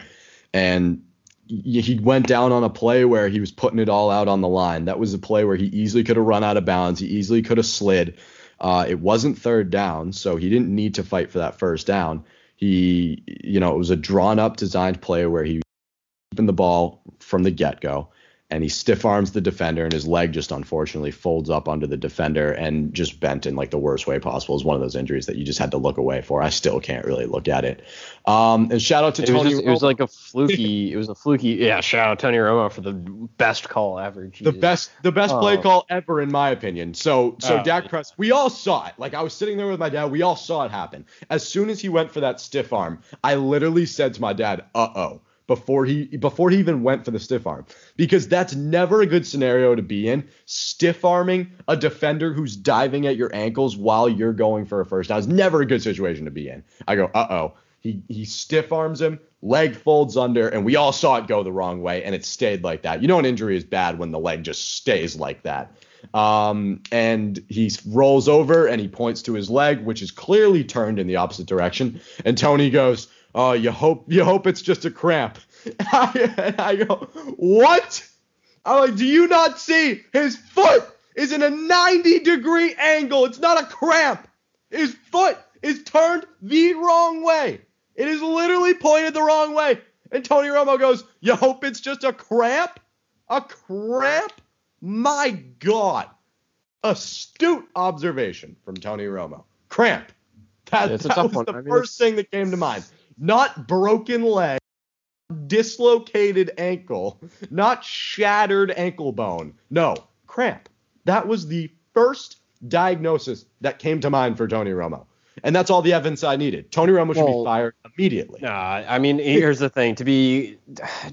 And he went down on a play where he was putting it all out on the line. That was a play where he easily could have run out of bounds. He easily could have slid. Uh, it wasn't third down, so he didn't need to fight for that first down. He, you know, it was a drawn up, designed play where he keeping the ball from the get go. and he stiff arms the defender, and his leg just unfortunately folds up under the defender and just bent in like the worst way possible. It's one of those injuries that you just had to look away for. I still can't really look at it. Um, and shout out to It Tony. was, just, it was like a fluky. it was a fluky. Yeah, shout out Tony Romo for the best call ever. the best the best play Oh. call ever in my opinion. So so Oh, Dak yeah. Prescott, we all saw it. Like I was sitting there with my dad, we all saw it happen. As soon as he went for that stiff arm, I literally said to my dad, "Uh oh." Before he before he even went for the stiff arm, because that's never a good scenario to be in. Stiff arming a defender who's diving at your ankles while you're going for a first down is never a good situation to be in. I go, uh oh. He he stiff arms him, leg folds under, and we all saw it go the wrong way, and it stayed like that. You know, an injury is bad when the leg just stays like that. Um, and he rolls over and he points to his leg, which is clearly turned in the opposite direction. And Tony goes, "Oh, you hope you hope it's just a cramp." I, I go, "What?" I'm like, "Do you not see his foot is in a 90 degree angle? It's not a cramp. His foot is turned the wrong way. It is literally pointed the wrong way." And Tony Romo goes, "You hope it's just a cramp? A cramp?" My God. Astute observation from Tony Romo. Cramp. That, Yeah, that was one. the I mean, first thing that came to mind. Not broken leg, dislocated ankle, not shattered ankle bone. No, cramp. That was the first diagnosis that came to mind for Tony Romo. And that's all the evidence I needed. Tony Romo should Well, be fired immediately. Nah, I mean, here's the thing. To be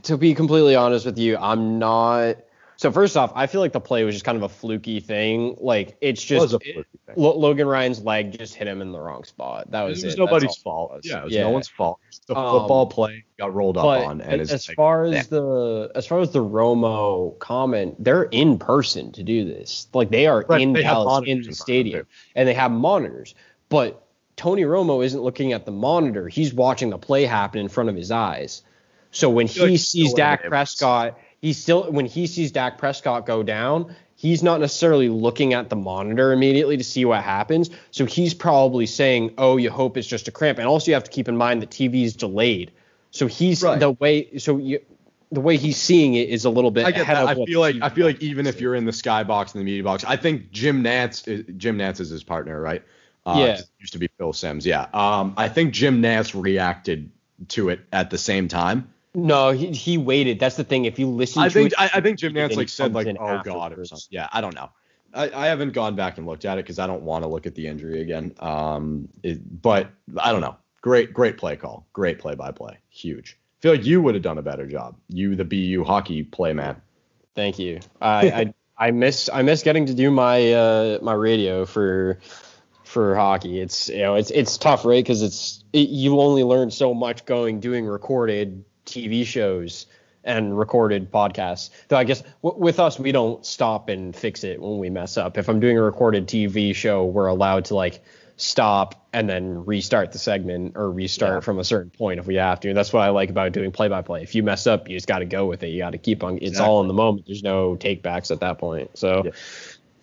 to be completely honest with you, I'm not. So first off, I feel like the play was just kind of a fluky thing. Like it's It just a fluky thing. Lo- Logan Ryan's leg just hit him in the wrong spot. That It was was it. Nobody's it fault. was. Yeah, it was Yeah. no one's fault. The Um, football play got rolled up on, and as, like, far as the as far as the Romo comment, they're in person to do this. Like they are Right, in they Dallas in the front of them, stadium, and they have monitors. But Tony Romo isn't looking at the monitor; he's watching the play happen in front of his eyes. So when feel like he sees Dak. Prescott, he's still when he sees Dak Prescott go down, he's not necessarily looking at the monitor immediately to see what happens. So he's probably saying, "Oh, you hope it's just a cramp." And also, you have to keep in mind that TV is delayed. So he's Right. the way. So you, the way he's seeing it is a little bit I get ahead that. of I feel like I feel like even if you're in the skybox and the media box, I think Jim Nantz is, Jim Nantz is his partner, right? Uh, Yeah. Used to be Phil Simms. Yeah. Um, I think Jim Nantz reacted to it at the same time. No, he, he waited. That's the thing. If you listen I to think it, I, I think Jim Nantz like said like oh god or something. Yeah, I don't know. I, I haven't gone back and looked at it because I don't want to look at the injury again. Um, it, but I don't know. Great, great play call. Great play by play. Huge. feel like you would have done a better job. You, the BU hockey play man. Thank you. I, I I miss I miss getting to do my uh my radio for for hockey. It's you know it's it's tough, right? Because it's it, you only learn so much going doing recorded TV shows and recorded podcasts. Though I guess w- with us we don't stop and fix it when we mess up. If I'm doing a recorded TV show, we're allowed to like stop and then restart the segment or restart Yeah. from a certain point if we have to. That's what I like about doing play by play. If you mess up, you just got to go with it. You got to keep on. It's all in the moment. There's no take backs at that point. So. Yeah.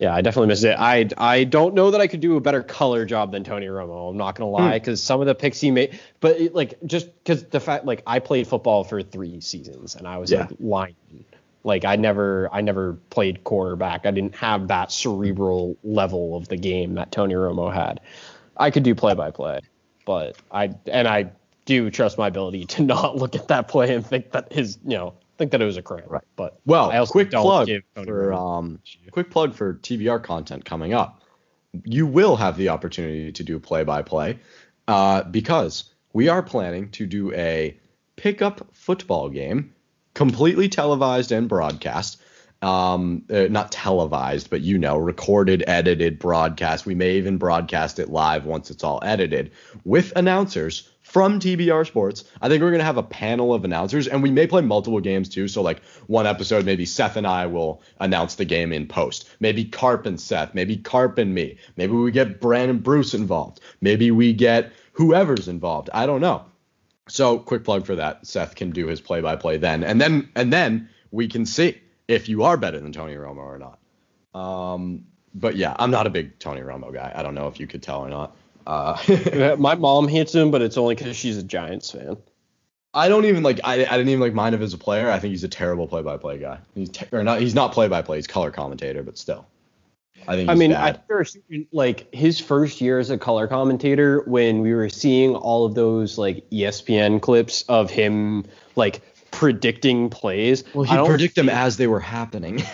Yeah. I definitely missed it. I I don't know that I could do a better color job than Tony Romo. I'm not gonna Hmm. lie, because some of the picks he made, but it, like just because the fact like I played football for three seasons and I was Yeah. like lineman. Like I never I never played quarterback. I didn't have that cerebral level of the game that Tony Romo had. I could do play by play, but I and I do trust my ability to not look at that play and think that his you know think that it was a cramp. Right. But Well, I also quick don't plug give Tony for um, quick plug for TBR content coming up. You will have the opportunity to do play by play Uh because we are planning to do a pickup football game, completely televised and broadcast. Um, uh, not televised, but you know, recorded, edited, broadcast. We may even broadcast it live once it's all edited with announcers from TBR Sports. I think we're gonna have a panel of announcers, and we may play multiple games too. So like one episode, maybe Seth and I will announce the game in post. Maybe Carp and Seth. Maybe Carp and me. Maybe we get Brandon Bruce involved. Maybe we get whoever's involved. I don't know. So quick plug for that. Seth can do his play-by-play then, and then and then we can see if you are better than Tony Romo or not. Um, but yeah, I'm not a big Tony Romo guy. I don't know if you could tell or not. Uh, My mom hates him, but it's only because she's a Giants fan. I don't even like. I, I didn't even like mind him as a player. I think he's a terrible play-by-play guy. He's te- or not. He's not play-by-play. He's color commentator, but still, I think. I mean, bad. I think like his first year as a color commentator when we were seeing all of those like ESPN clips of him like predicting plays. well, he predict them as they were happening.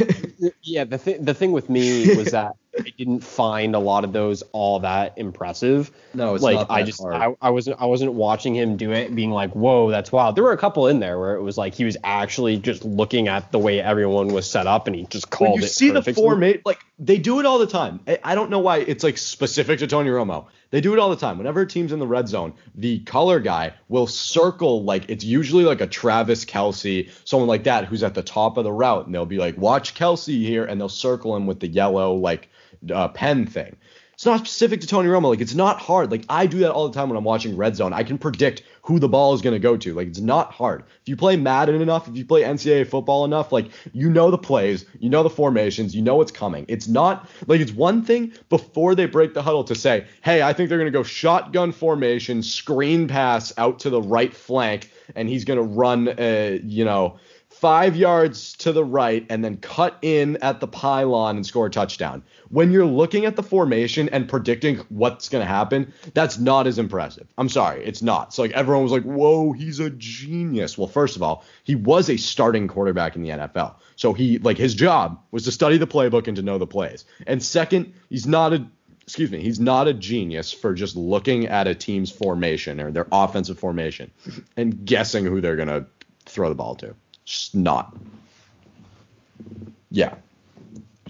Yeah, the thing the thing with me was that I didn't find a lot of those all that impressive. no, it's like not I just hard. I, I wasn't I wasn't watching him do it being like whoa that's wild. There were a couple in there where it was like he was actually just looking at the way everyone was set up and he just called when you it. see the perfectly. formate, like they do it all the time. I, I don't know why it's like specific to Tony Romo. They do it all the time. Whenever a team's in the red zone, the color guy will circle like it's usually like a Travis Kelce, someone like that who's at the top of the route, and they'll be like, "Watch Kelce here," and they'll circle him with the yellow like uh, pen thing. It's not specific to Tony Romo. Like it's not hard. Like I do that all the time when I'm watching Red Zone. I can predict who the ball is going to go to. Like it's not hard. If you play Madden enough, if you play NCAA football enough, like you know the plays, you know the formations, you know what's coming. It's not like it's one thing before they break the huddle to say, "Hey, I think they're going to go shotgun formation, screen pass out to the right flank, and he's going to run, uh, you know." Five yards to the right and then cut in at the pylon and score a touchdown. When you're looking at the formation and predicting what's going to happen, that's not as impressive. I'm sorry, it's not. So like everyone was like, "Whoa, he's a genius." Well, first of all, he was a starting quarterback in the NFL. So he like his job was to study the playbook and to know the plays. And second, he's not a excuse me, he's not a genius for just looking at a team's formation or their offensive formation and guessing who they're going to throw the ball to. Just not. Yeah.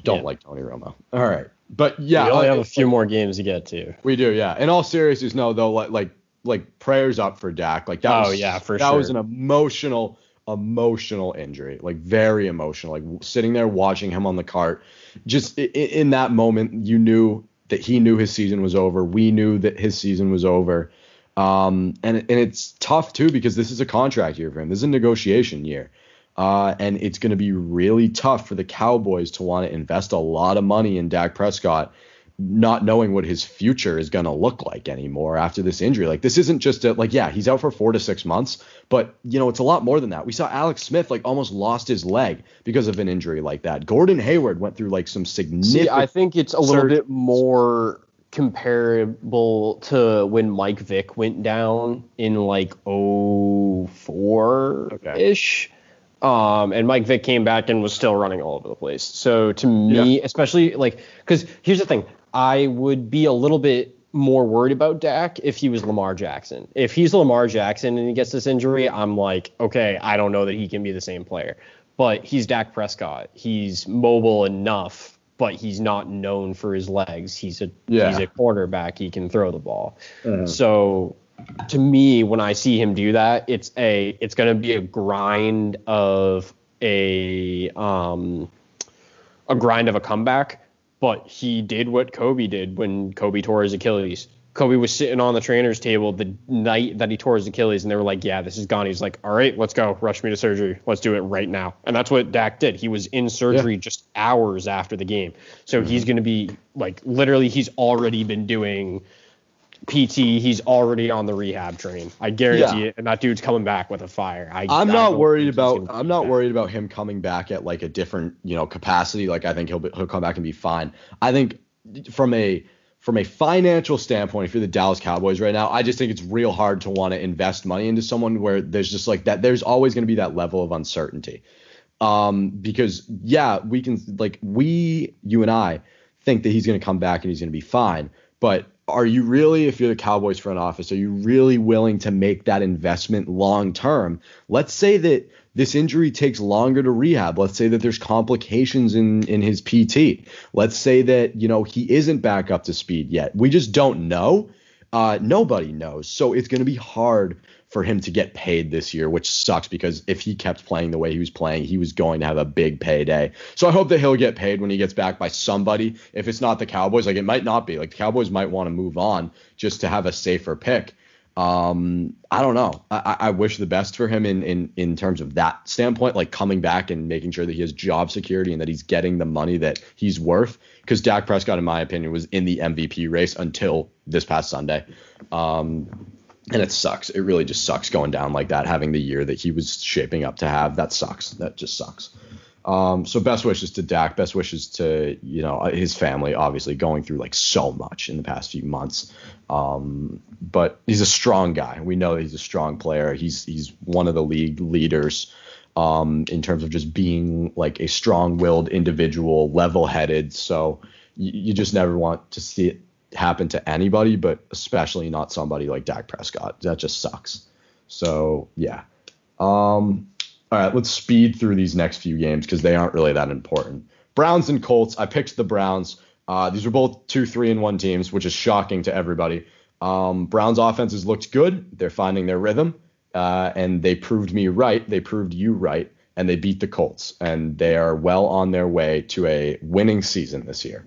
Don't Yeah. like Tony Romo. All right. But yeah, we only have a few more games to get to. we do, yeah. In all seriousness, no, though, like like like prayers up for Dak. Like that Oh, was yeah, for that was an emotional, emotional injury. Like very emotional. Like sitting there watching him on the cart. Just i- i- in that moment, you knew that he knew his season was over. We knew that his season was over. Um, and and it's tough too because this is a contract year for him. This is a negotiation year. Uh, and it's going to be really tough for the Cowboys to want to invest a lot of money in Dak Prescott, not knowing what his future is going to look like anymore after this injury. Like this isn't just a, like yeah, he's out for four to six months, but you know it's a lot more than that. We saw Alex Smith like almost lost his leg because of an injury like that. Gordon Hayward went through like some significant. See, I think it's a little bit more comparable to when Mike Vick went down in like 04 ish. Um, and Mike Vick came back and was still running all over the place. So to me, especially like, because here's the thing, I would be a little bit more worried about Dak if he was Lamar Jackson. If he's Lamar Jackson and he gets this injury, I'm like, okay, I don't know that he can be the same player. But he's Dak Prescott. He's mobile enough, but he's not known for his legs. He's a Yeah. he's a quarterback. He can throw the ball. So to me, when I see him do that, it's a it's going to be a grind of a um a grind of a comeback. But he did what Kobe did when Kobe tore his Achilles. Kobe was sitting on the trainer's table the night that he tore his Achilles, and they were like, "Yeah, this is gone." He's like, "All right, let's go. Rush me to surgery. Let's do it right now." And that's what Dak did. He was in surgery just hours after the game. So he's going to be like, literally, he's already been doing PT. He's already on the rehab train. I guarantee Yeah. it. And that dude's coming back with a fire. I, I'm I not worried about I'm not back. worried about him coming back at like a different you know capacity. Like I think he'll be, he'll come back and be fine. I think from a from a financial standpoint, if you're the Dallas Cowboys right now, I just think it's real hard to want to invest money into someone where there's just like that. There's always going to be that level of uncertainty. Um, because yeah, we can like we, you and I, think that he's going to come back and he's going to be fine. But are you really, if you're the Cowboys front office, are you really willing to make that investment long term? Let's say that this injury takes longer to rehab. Let's say that there's complications in in his PT. Let's say that you know he isn't back up to speed yet. We just don't know. Uh, nobody knows. So it's going to be hard for him to get paid this year, which sucks because if he kept playing the way he was playing, he was going to have a big payday. So I hope that he'll get paid when he gets back by somebody. If it's not the Cowboys, like it might not be. Like the Cowboys might want to move on just to have a safer pick. Um, I don't know. I, I wish the best for him in, in in terms of that standpoint, like coming back and making sure that he has job security and that he's getting the money that he's worth. Because Dak Prescott, in my opinion, was in the MVP race until this past Sunday. Um, and it sucks. It really just sucks going down like that, having the year that he was shaping up to have. That sucks. That just sucks. Um, so best wishes to Dak. Best wishes to you know his family. Obviously going through like so much in the past few months. Um, but he's a strong guy. We know he's a strong player. He's he's one of the league leaders um, in terms of just being like a strong-willed individual, level-headed. So you, you just never want to see it happen to anybody, but especially not somebody like Dak Prescott. That just sucks. So yeah. Um, all right, let's speed through these next few games because they aren't really that important. Browns and Colts. I picked the Browns. Uh, these are both two, three, and one teams, which is shocking to everybody. Um, Browns offenses looked good. They're finding their rhythm, uh, and they proved me right. They proved you right, and they beat the Colts, and they are well on their way to a winning season this year.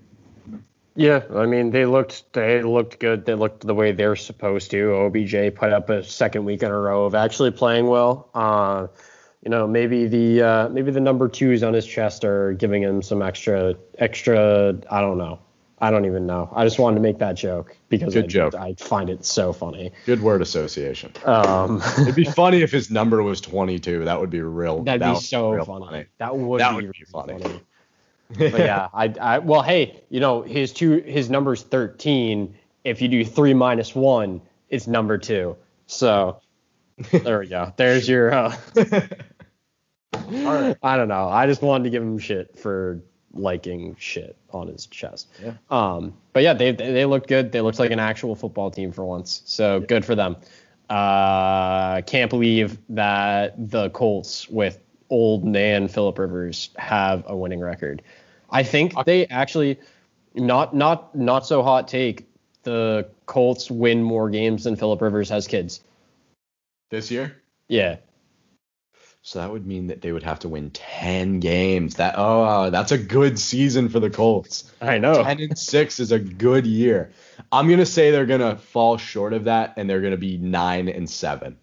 Yeah, I mean they looked they looked good. They looked the way they're supposed to. OBJ put up a second week in a row of actually playing well. Uh, you know, maybe the uh, maybe the number twos on his chest are giving him some extra extra. I don't know. I don't even know. I just wanted to make that joke because Good I, joke. I find it so funny. Good word association. Um, It'd be funny if his number was 22. That would be real. that'd that be so real funny. That would That be, would be really funny. But yeah, I, I well, hey, you know his two his number's 13. If you do three minus one, it's number two. So there we go. There's your. Uh, right. I don't know. I just wanted to give him shit for liking shit on his chest. Yeah. Um, but yeah, they they looked good. They looked like an actual football team for once. So good for them. Uh, can't believe that the Colts with old man Philip Rivers have a winning record. I think they actually not not not so hot take. The Colts win more games than Philip Rivers has kids. this year. Yeah. So that would mean that they would have to win 10 games. That oh, that's a good season for the Colts. I know. 10 and 6 is a good year. I'm going to say they're going to fall short of that and they're going to be 9 and 7.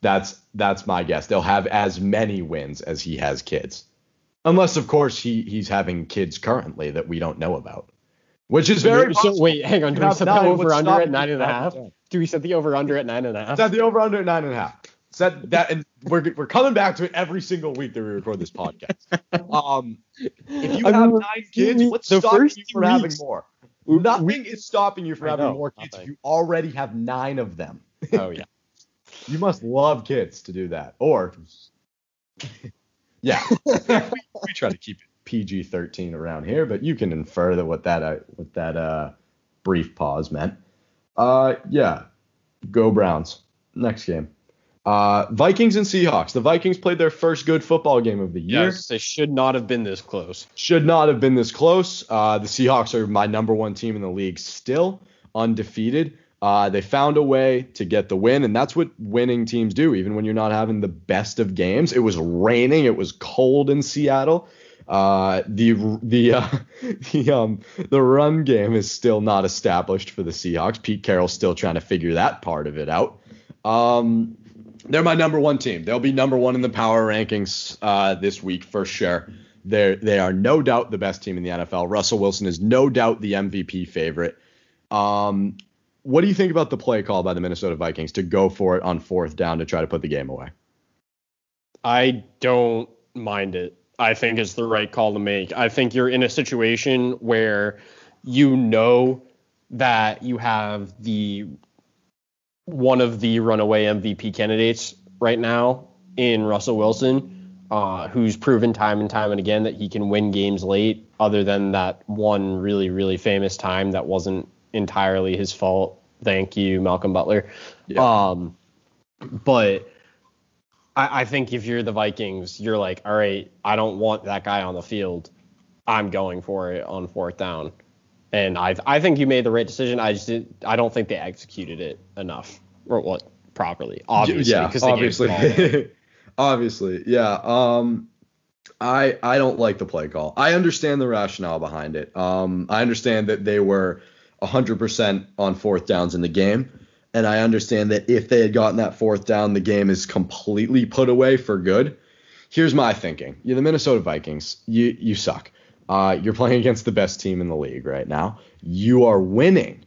That's that's my guess. They'll have as many wins as he has kids. Unless of course he he's having kids currently that we don't know about. Which is very so possible. wait, hang on. Do we set the over under at nine and a half? having Do we set the over under at nine and a half? Set the over under at nine and a half. Set that, and we're we're coming back to it every single week that we record this podcast. Um, if you I have mean, nine kids, what's stopping you from having weeks- more? we- Nothing is stopping you from having know, more kids. nothing. You already have nine of them. Oh yeah. You must love kids to do that, or yeah, we, we try to keep it PG-13 around here, but you can infer that what that uh, what that uh, brief pause meant. Uh, yeah, go Browns. Next game. Uh, Vikings and Seahawks. The Vikings played their first good football game of the year. Yes, they should not have been this close. Should not have been this close. Uh, the Seahawks are my number one team in the league still, undefeated. Uh, they found a way to get the win, and that's what winning teams do, even when you're not having the best of games. It was raining, it was cold in Seattle. Uh, the the uh, the um the run game is still not established for the Seahawks. Pete Carroll's still trying to figure that part of it out. Um, they're my number one team. They'll be number one in the power rankings uh, this week for sure. They they are no doubt the best team in the NFL. Russell Wilson is no doubt the MVP favorite. Um, what do you think about the play call by the Minnesota Vikings to go for it on fourth down to try to put the game away? I don't mind it. I think it's the right call to make. I think you're in a situation where you know that you have the one of the runaway MVP candidates right now in Russell Wilson, uh, who's proven time and time and again that he can win games late, other than that one really, really famous time that wasn't entirely his fault. Thank you, Malcolm Butler. Yeah. Um, but I, I think if you're the Vikings, you're like, all right, I don't want that guy on the field. I'm going for it on fourth down. And I I think you made the right decision. I just did, I don't think they executed it enough or what properly. Obviously, yeah, because they gave the ball away. obviously, obviously, yeah. Um, I I don't like the play call. I understand the rationale behind it. Um, I understand that they were 100% on fourth downs in the game, and I understand that if they had gotten that fourth down, the game is completely put away for good. Here's my thinking: You're the Minnesota Vikings. You you suck. Uh, you're playing against the best team in the league right now. You are winning.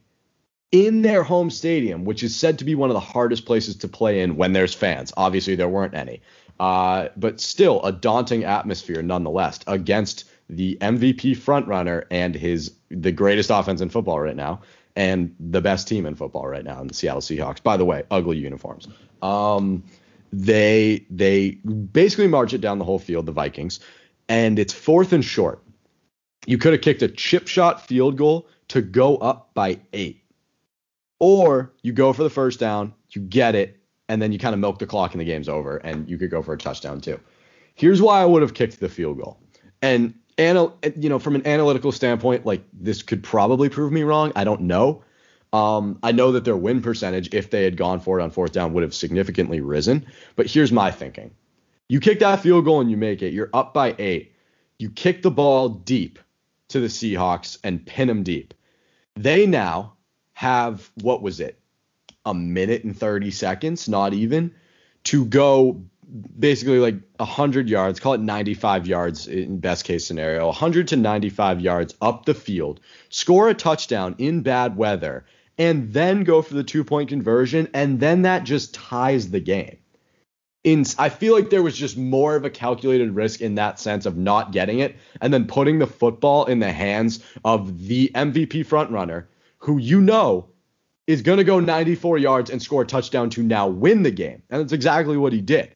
in their home stadium, which is said to be one of the hardest places to play in when there's fans. Obviously, there weren't any, uh, but still a daunting atmosphere nonetheless against the MVP frontrunner and his the greatest offense in football right now and the best team in football right now in the Seattle Seahawks. By the way, ugly uniforms. Um, they they basically march it down the whole field, the Vikings, and it's fourth and short. You could have kicked a chip shot field goal to go up by eight. Or you go for the first down, you get it, and then you kind of milk the clock and the game's over, and you could go for a touchdown too. Here's why I would have kicked the field goal. And anal- you know, from an analytical standpoint, like this could probably prove me wrong. I don't know. Um, I know that their win percentage, if they had gone for it on fourth down, would have significantly risen. But here's my thinking: you kick that field goal and you make it. You're up by eight. You kick the ball deep to the Seahawks and pin them deep. They now have what was it? A minute and 30 seconds, not even, to go basically like 100 yards, call it 95 yards in best case scenario, 100 to 95 yards up the field, score a touchdown in bad weather, and then go for the two point conversion, and then that just ties the game. In, I feel like there was just more of a calculated risk in that sense of not getting it and then putting the football in the hands of the MVP frontrunner who you know is going to go 94 yards and score a touchdown to now win the game. And that's exactly what he did.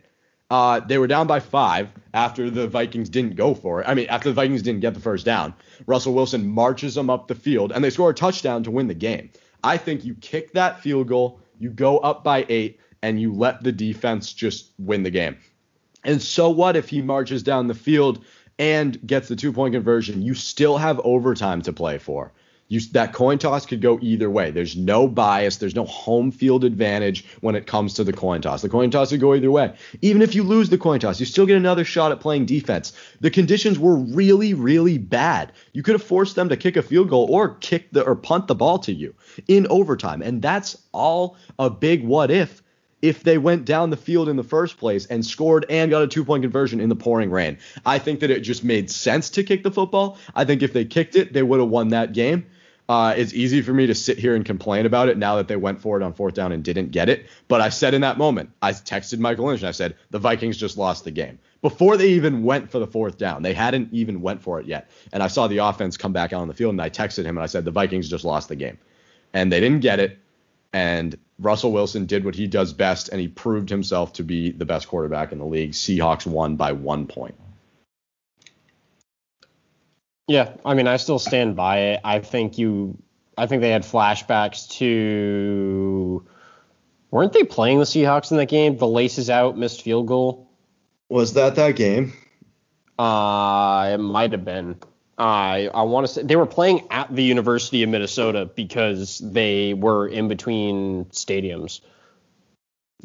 Uh, they were down by five after the Vikings didn't go for it. I mean, after the Vikings didn't get the first down. Russell Wilson marches them up the field and they score a touchdown to win the game. I think you kick that field goal, you go up by eight, and you let the defense just win the game. And so what if he marches down the field and gets the two point conversion? You still have overtime to play for. You, that coin toss could go either way. There's no bias. There's no home field advantage when it comes to the coin toss. The coin toss could go either way. Even if you lose the coin toss, you still get another shot at playing defense. The conditions were really, really bad. You could have forced them to kick a field goal or kick the or punt the ball to you in overtime, and that's all a big what if if they went down the field in the first place and scored and got a two point conversion in the pouring rain. I think that it just made sense to kick the football. I think if they kicked it, they would have won that game. Uh, it's easy for me to sit here and complain about it now that they went for it on fourth down and didn't get it. But I said in that moment, I texted Michael Lynch and I said the Vikings just lost the game before they even went for the fourth down. They hadn't even went for it yet, and I saw the offense come back out on the field and I texted him and I said the Vikings just lost the game, and they didn't get it. And Russell Wilson did what he does best, and he proved himself to be the best quarterback in the league. Seahawks won by one point. Yeah, I mean, I still stand by it. I think you, I think they had flashbacks to, weren't they playing the Seahawks in that game? The laces out, missed field goal. Was that that game? Uh, it might have been. I I want to say they were playing at the University of Minnesota because they were in between stadiums.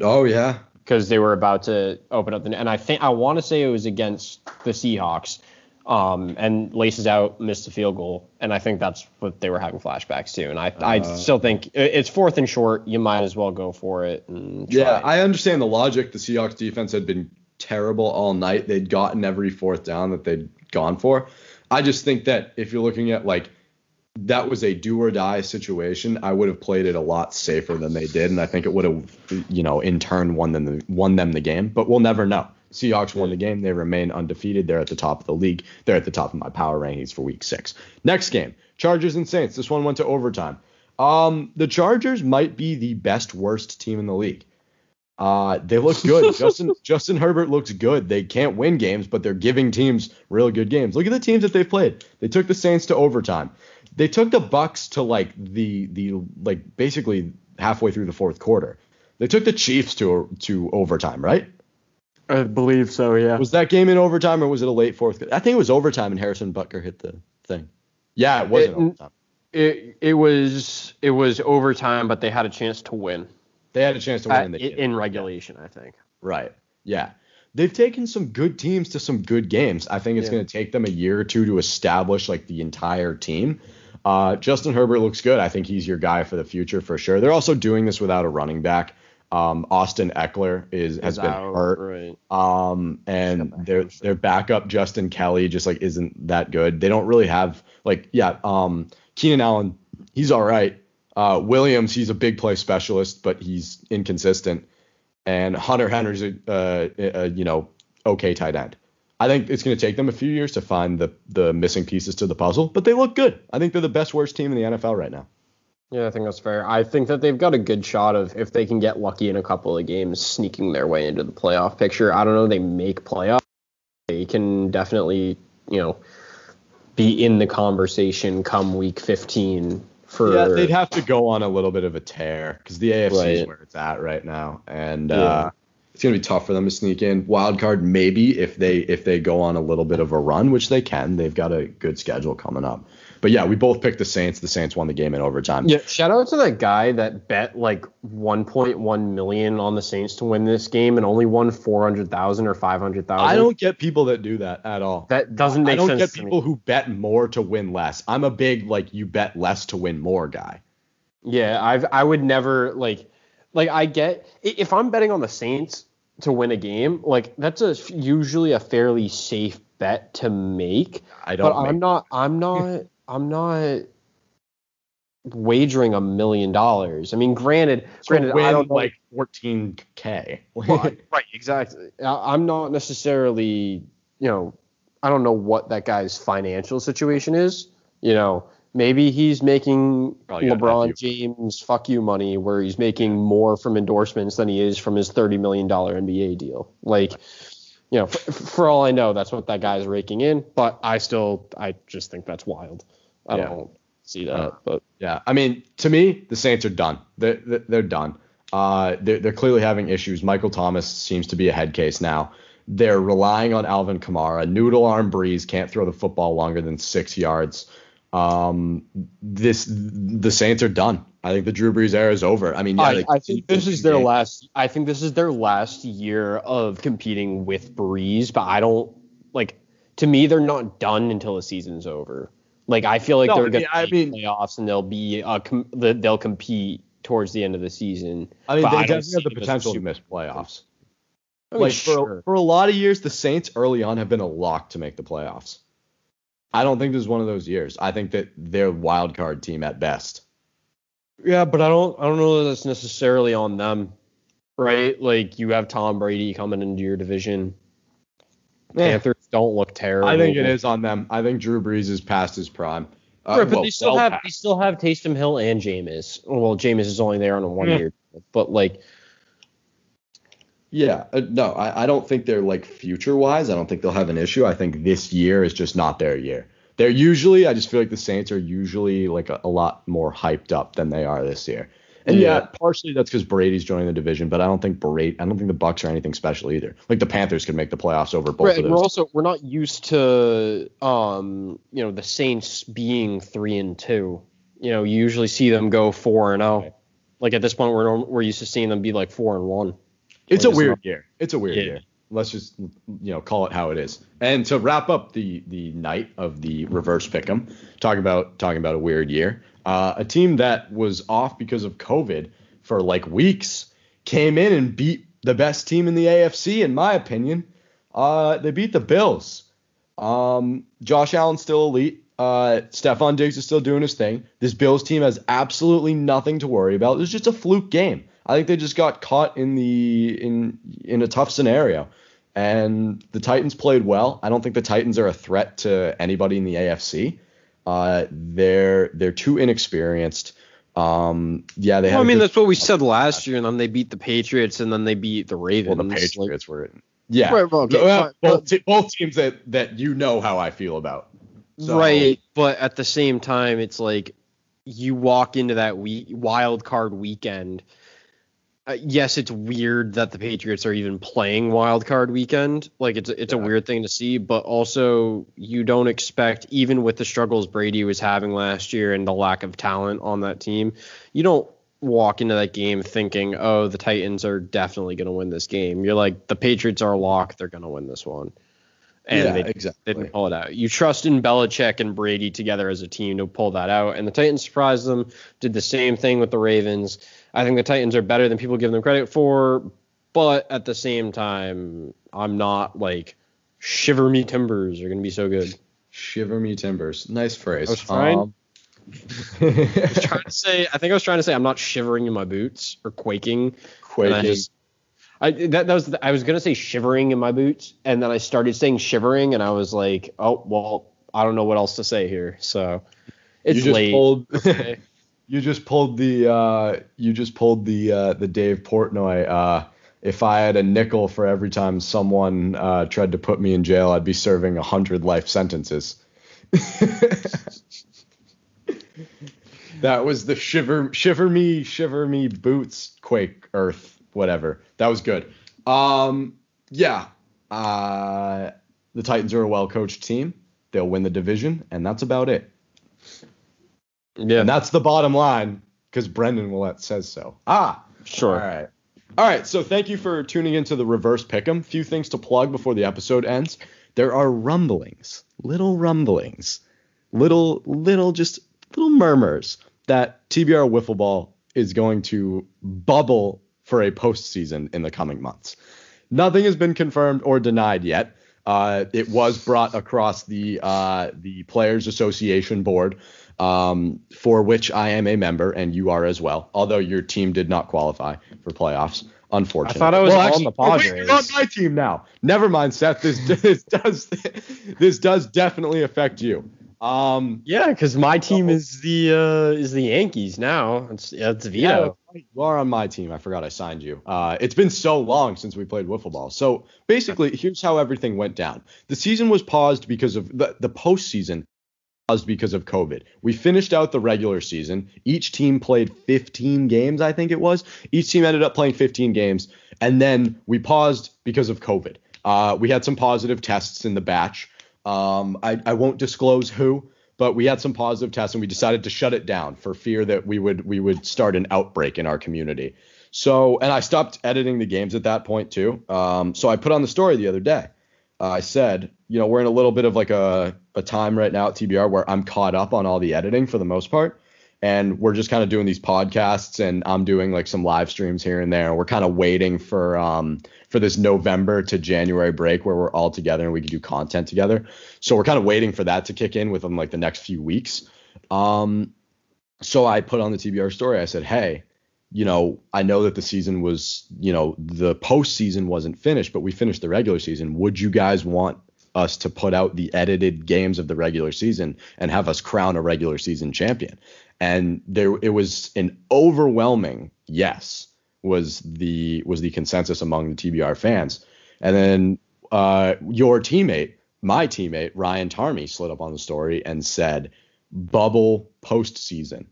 Oh yeah, because they were about to open up the and I think I want to say it was against the Seahawks um, and laces out, missed the field goal, and I think that's what they were having flashbacks to. And I, uh, I still think it's fourth and short. You might as well go for it. yeah, I understand the logic. The Seahawks defense had been terrible all night. They'd gotten every fourth down that they'd gone for. I just think that if you're looking at like that was a do or die situation, I would have played it a lot safer than they did, and I think it would have, you know, in turn won them the, won them the game. But we'll never know. Seahawks won the game. They remain undefeated. They're at the top of the league. They're at the top of my power rankings for week six. Next game, Chargers and Saints. This one went to overtime. Um, the Chargers might be the best worst team in the league. Uh, they look good. Justin Justin Herbert looks good. They can't win games, but they're giving teams real good games. Look at the teams that they've played. They took the Saints to overtime. They took the Bucs to like the the like basically halfway through the fourth quarter. They took the Chiefs to to overtime, right? I believe so, yeah. Was that game in overtime or was it a late fourth? I think it was overtime and Harrison Butker hit the thing. Yeah, it wasn't it, overtime. It it was it was overtime, but they had a chance to win. They had a chance to win uh, in, in regulation, yeah. I think. Right. Yeah. They've taken some good teams to some good games. I think it's yeah. going to take them a year or two to establish like the entire team. Uh, Justin Herbert looks good. I think he's your guy for the future for sure. They're also doing this without a running back. Um, Austin Ekeler is has been out, hurt. Right. Um, and their their backup Justin Kelley just like isn't that good. They don't really have like yeah. Um, Keenan Allen, he's all right. Uh, Williams, he's a big play specialist, but he's inconsistent. And Hunter Henry's a, uh, a you know okay tight end. I think it's going to take them a few years to find the the missing pieces to the puzzle, but they look good. I think they're the best worst team in the NFL right now. Yeah, I think that's fair. I think that they've got a good shot of if they can get lucky in a couple of games, sneaking their way into the playoff picture. I don't know they make playoff. They can definitely, you know, be in the conversation come week 15 for. Yeah, they'd have to go on a little bit of a tear because the AFC Right. is where it's at right now, and Yeah. uh, it's gonna be tough for them to sneak in. Wild card maybe if they if they go on a little bit of a run, which they can. They've got a good schedule coming up. But yeah, we both picked the Saints. The Saints won the game in overtime. Yeah, shout out to that guy that bet like 1.1 million on the Saints to win this game and only won 400,000 or 500,000. I don't get people that do that at all. That doesn't make sense. I don't sense. get people who bet more to win less. I'm a big like you bet less to win more guy. Yeah, I've I would never like like I get if I'm betting on the Saints to win a game, like that's a usually a fairly safe bet to make. I don't. But I'm not I'm not I'm not wagering a million dollars. I mean, granted, to granted, I don't like 14k. Well, right, exactly. I- I'm not necessarily, you know, I don't know what that guy's financial situation is. You know, maybe he's making Probably LeBron. James fuck you money where he's making more from endorsements than he is from his $30 million NBA deal. Like, you know, for, for all I know, that's what that guy's raking in. But I still, I just think that's wild. I Yeah. don't see that. Uh, but Yeah, I mean, to me, the Saints are done. They're they're, done. Uh, they're, they're clearly having issues. Michael Thomas seems to be a head case now. They're relying on Alvin Kamara. Noodle arm Brees can't throw the football longer than six yards. Um, this the Saints are done. I think the Drew Brees era is over. I mean, yeah, I, I think this is their game. last. I think this is their last year of competing with Brees, but I don't like. To me, they're not done until the season's over. Like I feel like No, they're going yeah, I to mean- playoffs and they'll be uh, com- they'll compete towards the end of the season. I mean, they I definitely have the them as a potential to miss playoffs. I mean, like for sure. for a lot of years, the Saints early on have been a lock to make the playoffs. I don't think this is one of those years. I think that they're a wild card team at best. Yeah, but I don't. I don't know that that's necessarily on them, right? Like you have Tom Brady coming into your division. Panthers don't look terrible. I think it is on them. I think Drew Brees is past his prime. Uh, Right, but well, they still well have past. they still have Taysom Hill and Jameis. Well, Jameis is only there on a one Yeah. year, but like Yeah, uh, no, I, I don't think they're like future wise. I don't think they'll have an issue. I think this year is just not their year. They're usually, I just feel like the Saints are usually like a, a lot more hyped up than they are this year. And yeah, Yeah. partially that's because Brady's joining the division, but I don't think Brady, I don't think the Bucs are anything special either. Like the Panthers could make the playoffs over both right, of we're also we're not used to um you know the Saints being three and two. You know, you usually see them go four and zero. Like at this point, we're we're used to seeing them be like four and one. It's a weird year. It's a weird Yeah. year. Let's just you know call it how it is. And to wrap up the the night of the reverse pick'em, talking about talking about a weird year. Uh, a team that was off because of COVID for like weeks came in and beat the best team in the AFC, in my opinion. Uh, they beat the Bills. Um, Josh Allen's still elite. Uh, Stefon Diggs is still doing his thing. This Bills team has absolutely nothing to worry about. It was just a fluke game. I think they just got caught in the in in a tough scenario. And the Titans played well. I don't think the Titans are a threat to anybody in the AFC. Uh, they're they're too inexperienced. Um, yeah, they. Well, I mean, that's what we said last year, and then they beat the Patriots, and then they beat the Ravens. well, the Like- Patriots were. Yeah, Right, well, okay, Well, both, te- both teams that that you know how I feel about. So- Right, but at the same time, it's like you walk into that week, wild card weekend. Uh, yes, it's weird that the Patriots are even playing wild card weekend. Like it's it's a weird thing to see, but also you don't expect even with the struggles Brady was having last year and the lack of talent on that team, you don't walk into that game thinking, "Oh, the Titans are definitely going to win this game." You're like, "The Patriots are locked; they're going to win this one." And yeah, they exactly. they didn't pull it out. You trust in Belichick and Brady together as a team to pull that out, and the Titans surprised them. Did the same thing with the Ravens. I think the Titans are better than people give them credit for, but at the same time, I'm not like shiver me timbers are going to be so good. Shiver me timbers. Nice phrase. I was trying. Um, I was trying to say. I think I was trying to say I'm not shivering in my boots or quaking. Quaking. I, just, I that, that was I was gonna say shivering in my boots, and then I started saying shivering, and I was like, oh well, I don't know what else to say here. So it's you just late. pulled. You just pulled the. Uh, you just pulled the uh, the Dave Portnoy. Uh, if I had a nickel for every time someone uh, tried to put me in jail, I'd be serving a hundred life sentences. that was the shiver, shiver me, shiver me boots, quake, earth, whatever. That was good. Um, yeah. Uh, the Titans are a well coached team. They'll win the division, and that's about it. Yeah, And that's the bottom line because Brendan Willett says so. Ah, sure. all right. All right. So thank you for tuning into the reverse pick'em. Few things to plug before the episode ends. There are rumblings, little rumblings, little, little, just little murmurs that TBR Wiffle Ball is going to bubble for a postseason in the coming months. Nothing has been confirmed or denied yet. Uh, it was brought across the uh, the Players Association board, um, for which I am a member, and you are as well. Although your team did not qualify for playoffs, unfortunately. I thought I was well, on actually, the oh, wait, Padres. you're on my team now. Never mind, Seth. This, this does this does definitely affect you. Um, Yeah, because my team is the uh, is the Yankees now. It's it's Vito. Yeah, you are on my team. I forgot I signed you. Uh, it's been so long since we played wiffle ball. So basically, here's how everything went down. The season was paused because of the the postseason because of COVID. We finished out the regular season. Each team played 15 games, I think it was. Each team ended up playing 15 games, and then we paused because of COVID. Uh, we had some positive tests in the batch. Um, I, I won't disclose who, but we had some positive tests and we decided to shut it down for fear that we would we would start an outbreak in our community. So and I stopped editing the games at that point too. Um, so I put on the story the other day. Uh, I said, you know, we're in a little bit of like a, a time right now at TBR where I'm caught up on all the editing for the most part. And we're just kind of doing these podcasts and I'm doing like some live streams here and there. We're kind of waiting for um for this November to January break where we're all together and we can do content together. So we're kind of waiting for that to kick in within like the next few weeks. Um, so I put on the TBR story. I said, hey, you know, I know that the season was, you know, the postseason wasn't finished, but we finished the regular season. Would you guys want us to put out the edited games of the regular season and have us crown a regular season champion? And there, it was an overwhelming yes was the was the consensus among the TBR fans. And then uh, your teammate, my teammate Ryan Tarmy, slid up on the story and said, "Bubble postseason,"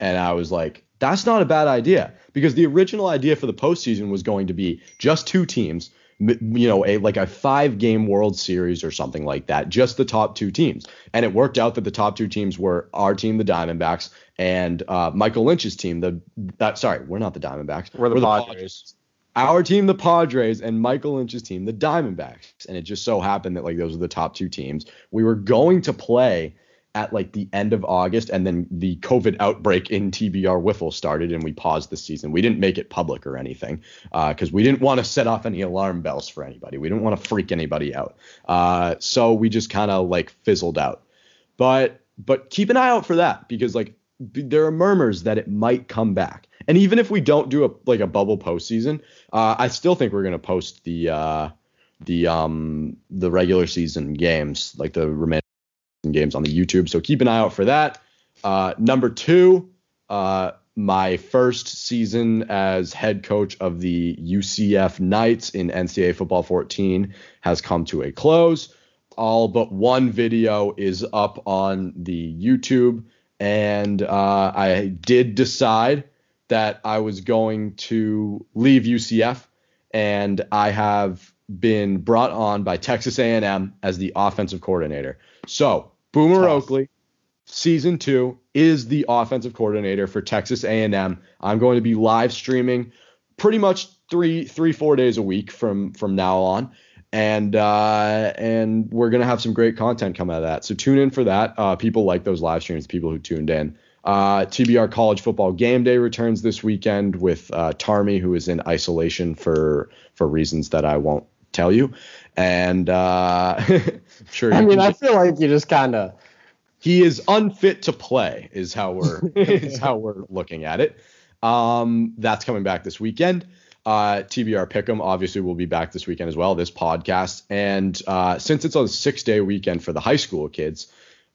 and I was like, "That's not a bad idea," because the original idea for the postseason was going to be just two teams, you know, a like a five-game World Series or something like that, just the top two teams. And it worked out that the top two teams were our team, the Diamondbacks, and uh, Michael Lynch's team. The that sorry, we're not the Diamondbacks. We're the Padres Padres. our team, the Padres, and Michael Lynch's team, the Diamondbacks. And it just so happened that like those were the top two teams. We were going to play at like the end of August, and then the COVID outbreak in TBR Wiffle started, and we paused the season. We didn't make it public or anything because we didn't want to set off any alarm bells for anybody. We didn't want to freak anybody out. Uh, so we just kind of like fizzled out. But but keep an eye out for that because like there are murmurs that it might come back. And even if we don't do a like a bubble postseason, uh, I still think we're gonna post the uh, the um the regular season games, like the remaining games on the YouTube. So keep an eye out for that. Uh, number two, uh, my first season as head coach of the UCF Knights in NCAA Football 14 has come to a close. All but one video is up on the YouTube, and uh, I did decide that I was going to leave UCF, and I have been brought on by Texas A&M as the offensive coordinator. So Boomer Tough. Oakley, season two, is the offensive coordinator for Texas A&M. I'm going to be live streaming pretty much three, three, four days a week from from now on, and uh, and we're gonna have some great content come out of that. So tune in for that. Uh, people like those live streams. People who tuned in. Uh, TBR College Football Game Day returns this weekend with uh, Tarmy, who is in isolation for for reasons that I won't tell you. And uh, sure. I mean, I feel like you just kind of he is unfit to play is how we're is how we're looking at it. Um, that's coming back this weekend. Uh, TBR Pick'em obviously will be back this weekend as well. This podcast, and uh, since it's a six day weekend for the high school kids,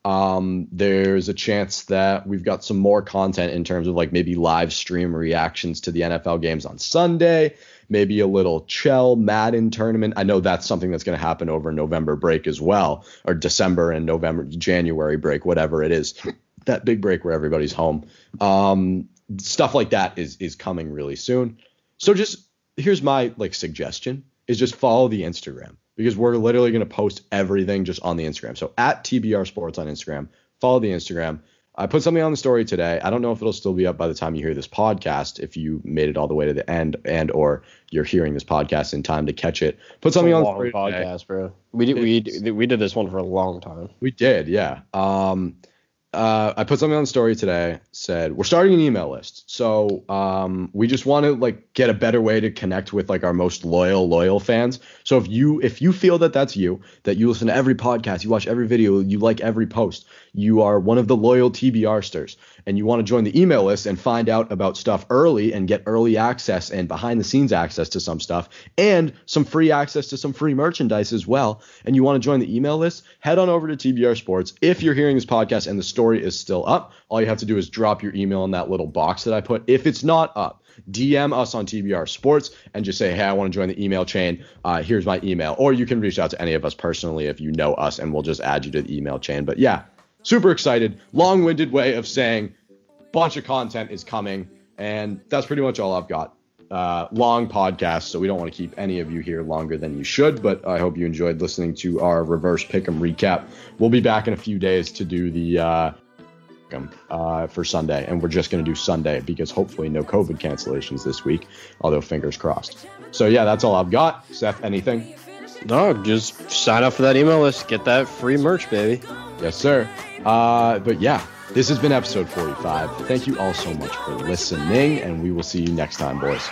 um, there's a chance that we've got some more content in terms of like maybe live stream reactions to the NFL games on Sunday, maybe a little Chell Madden tournament. I know that's something that's going to happen over November break as well, or December and November, January break, whatever it is. that big break where everybody's home. Um, stuff like that is is coming really soon. So just here's my like suggestion is just follow the Instagram because we're literally going to post everything just on the Instagram. So at TBR Sports on Instagram, follow the Instagram. I put something on the story today. I don't know if it'll still be up by the time you hear this podcast, if you made it all the way to the end and or you're hearing this podcast in time to catch it. Put something on the story podcast, today. bro. We did we we did this one for a long time. We did, yeah. Um uh, I put something on the story today. Said we're starting an email list, so um, we just want to like get a better way to connect with like our most loyal loyal fans. So if you if you feel that that's you, that you listen to every podcast, you watch every video, you like every post, you are one of the loyal TBRsters, and you want to join the email list and find out about stuff early and get early access and behind the scenes access to some stuff and some free access to some free merchandise as well, and you want to join the email list, head on over to TBR Sports. If you're hearing this podcast and the story is still up, all you have to do is drop your email in that little box that I put. If it's not up, DM us on TBR Sports and just say, hey, I want to join the email chain. Uh, here's my email. Or you can reach out to any of us personally if you know us, and we'll just add you to the email chain. But yeah, super excited. Long winded way of saying bunch of content is coming. And that's pretty much all I've got. Uh, long podcast, so we don't want to keep any of you here longer than you should. But I hope you enjoyed listening to our reverse pick'em recap. We'll be back in a few days to do the uh, uh, for Sunday, and we're just going to do Sunday because hopefully no COVID cancellations this week. Although fingers crossed. So yeah, that's all I've got. Seth, anything? No, just sign up for that email list. Get that free merch, baby. Yes, sir. Uh, but yeah, this has been episode 45. Thank you all so much for listening, and we will see you next time, boys.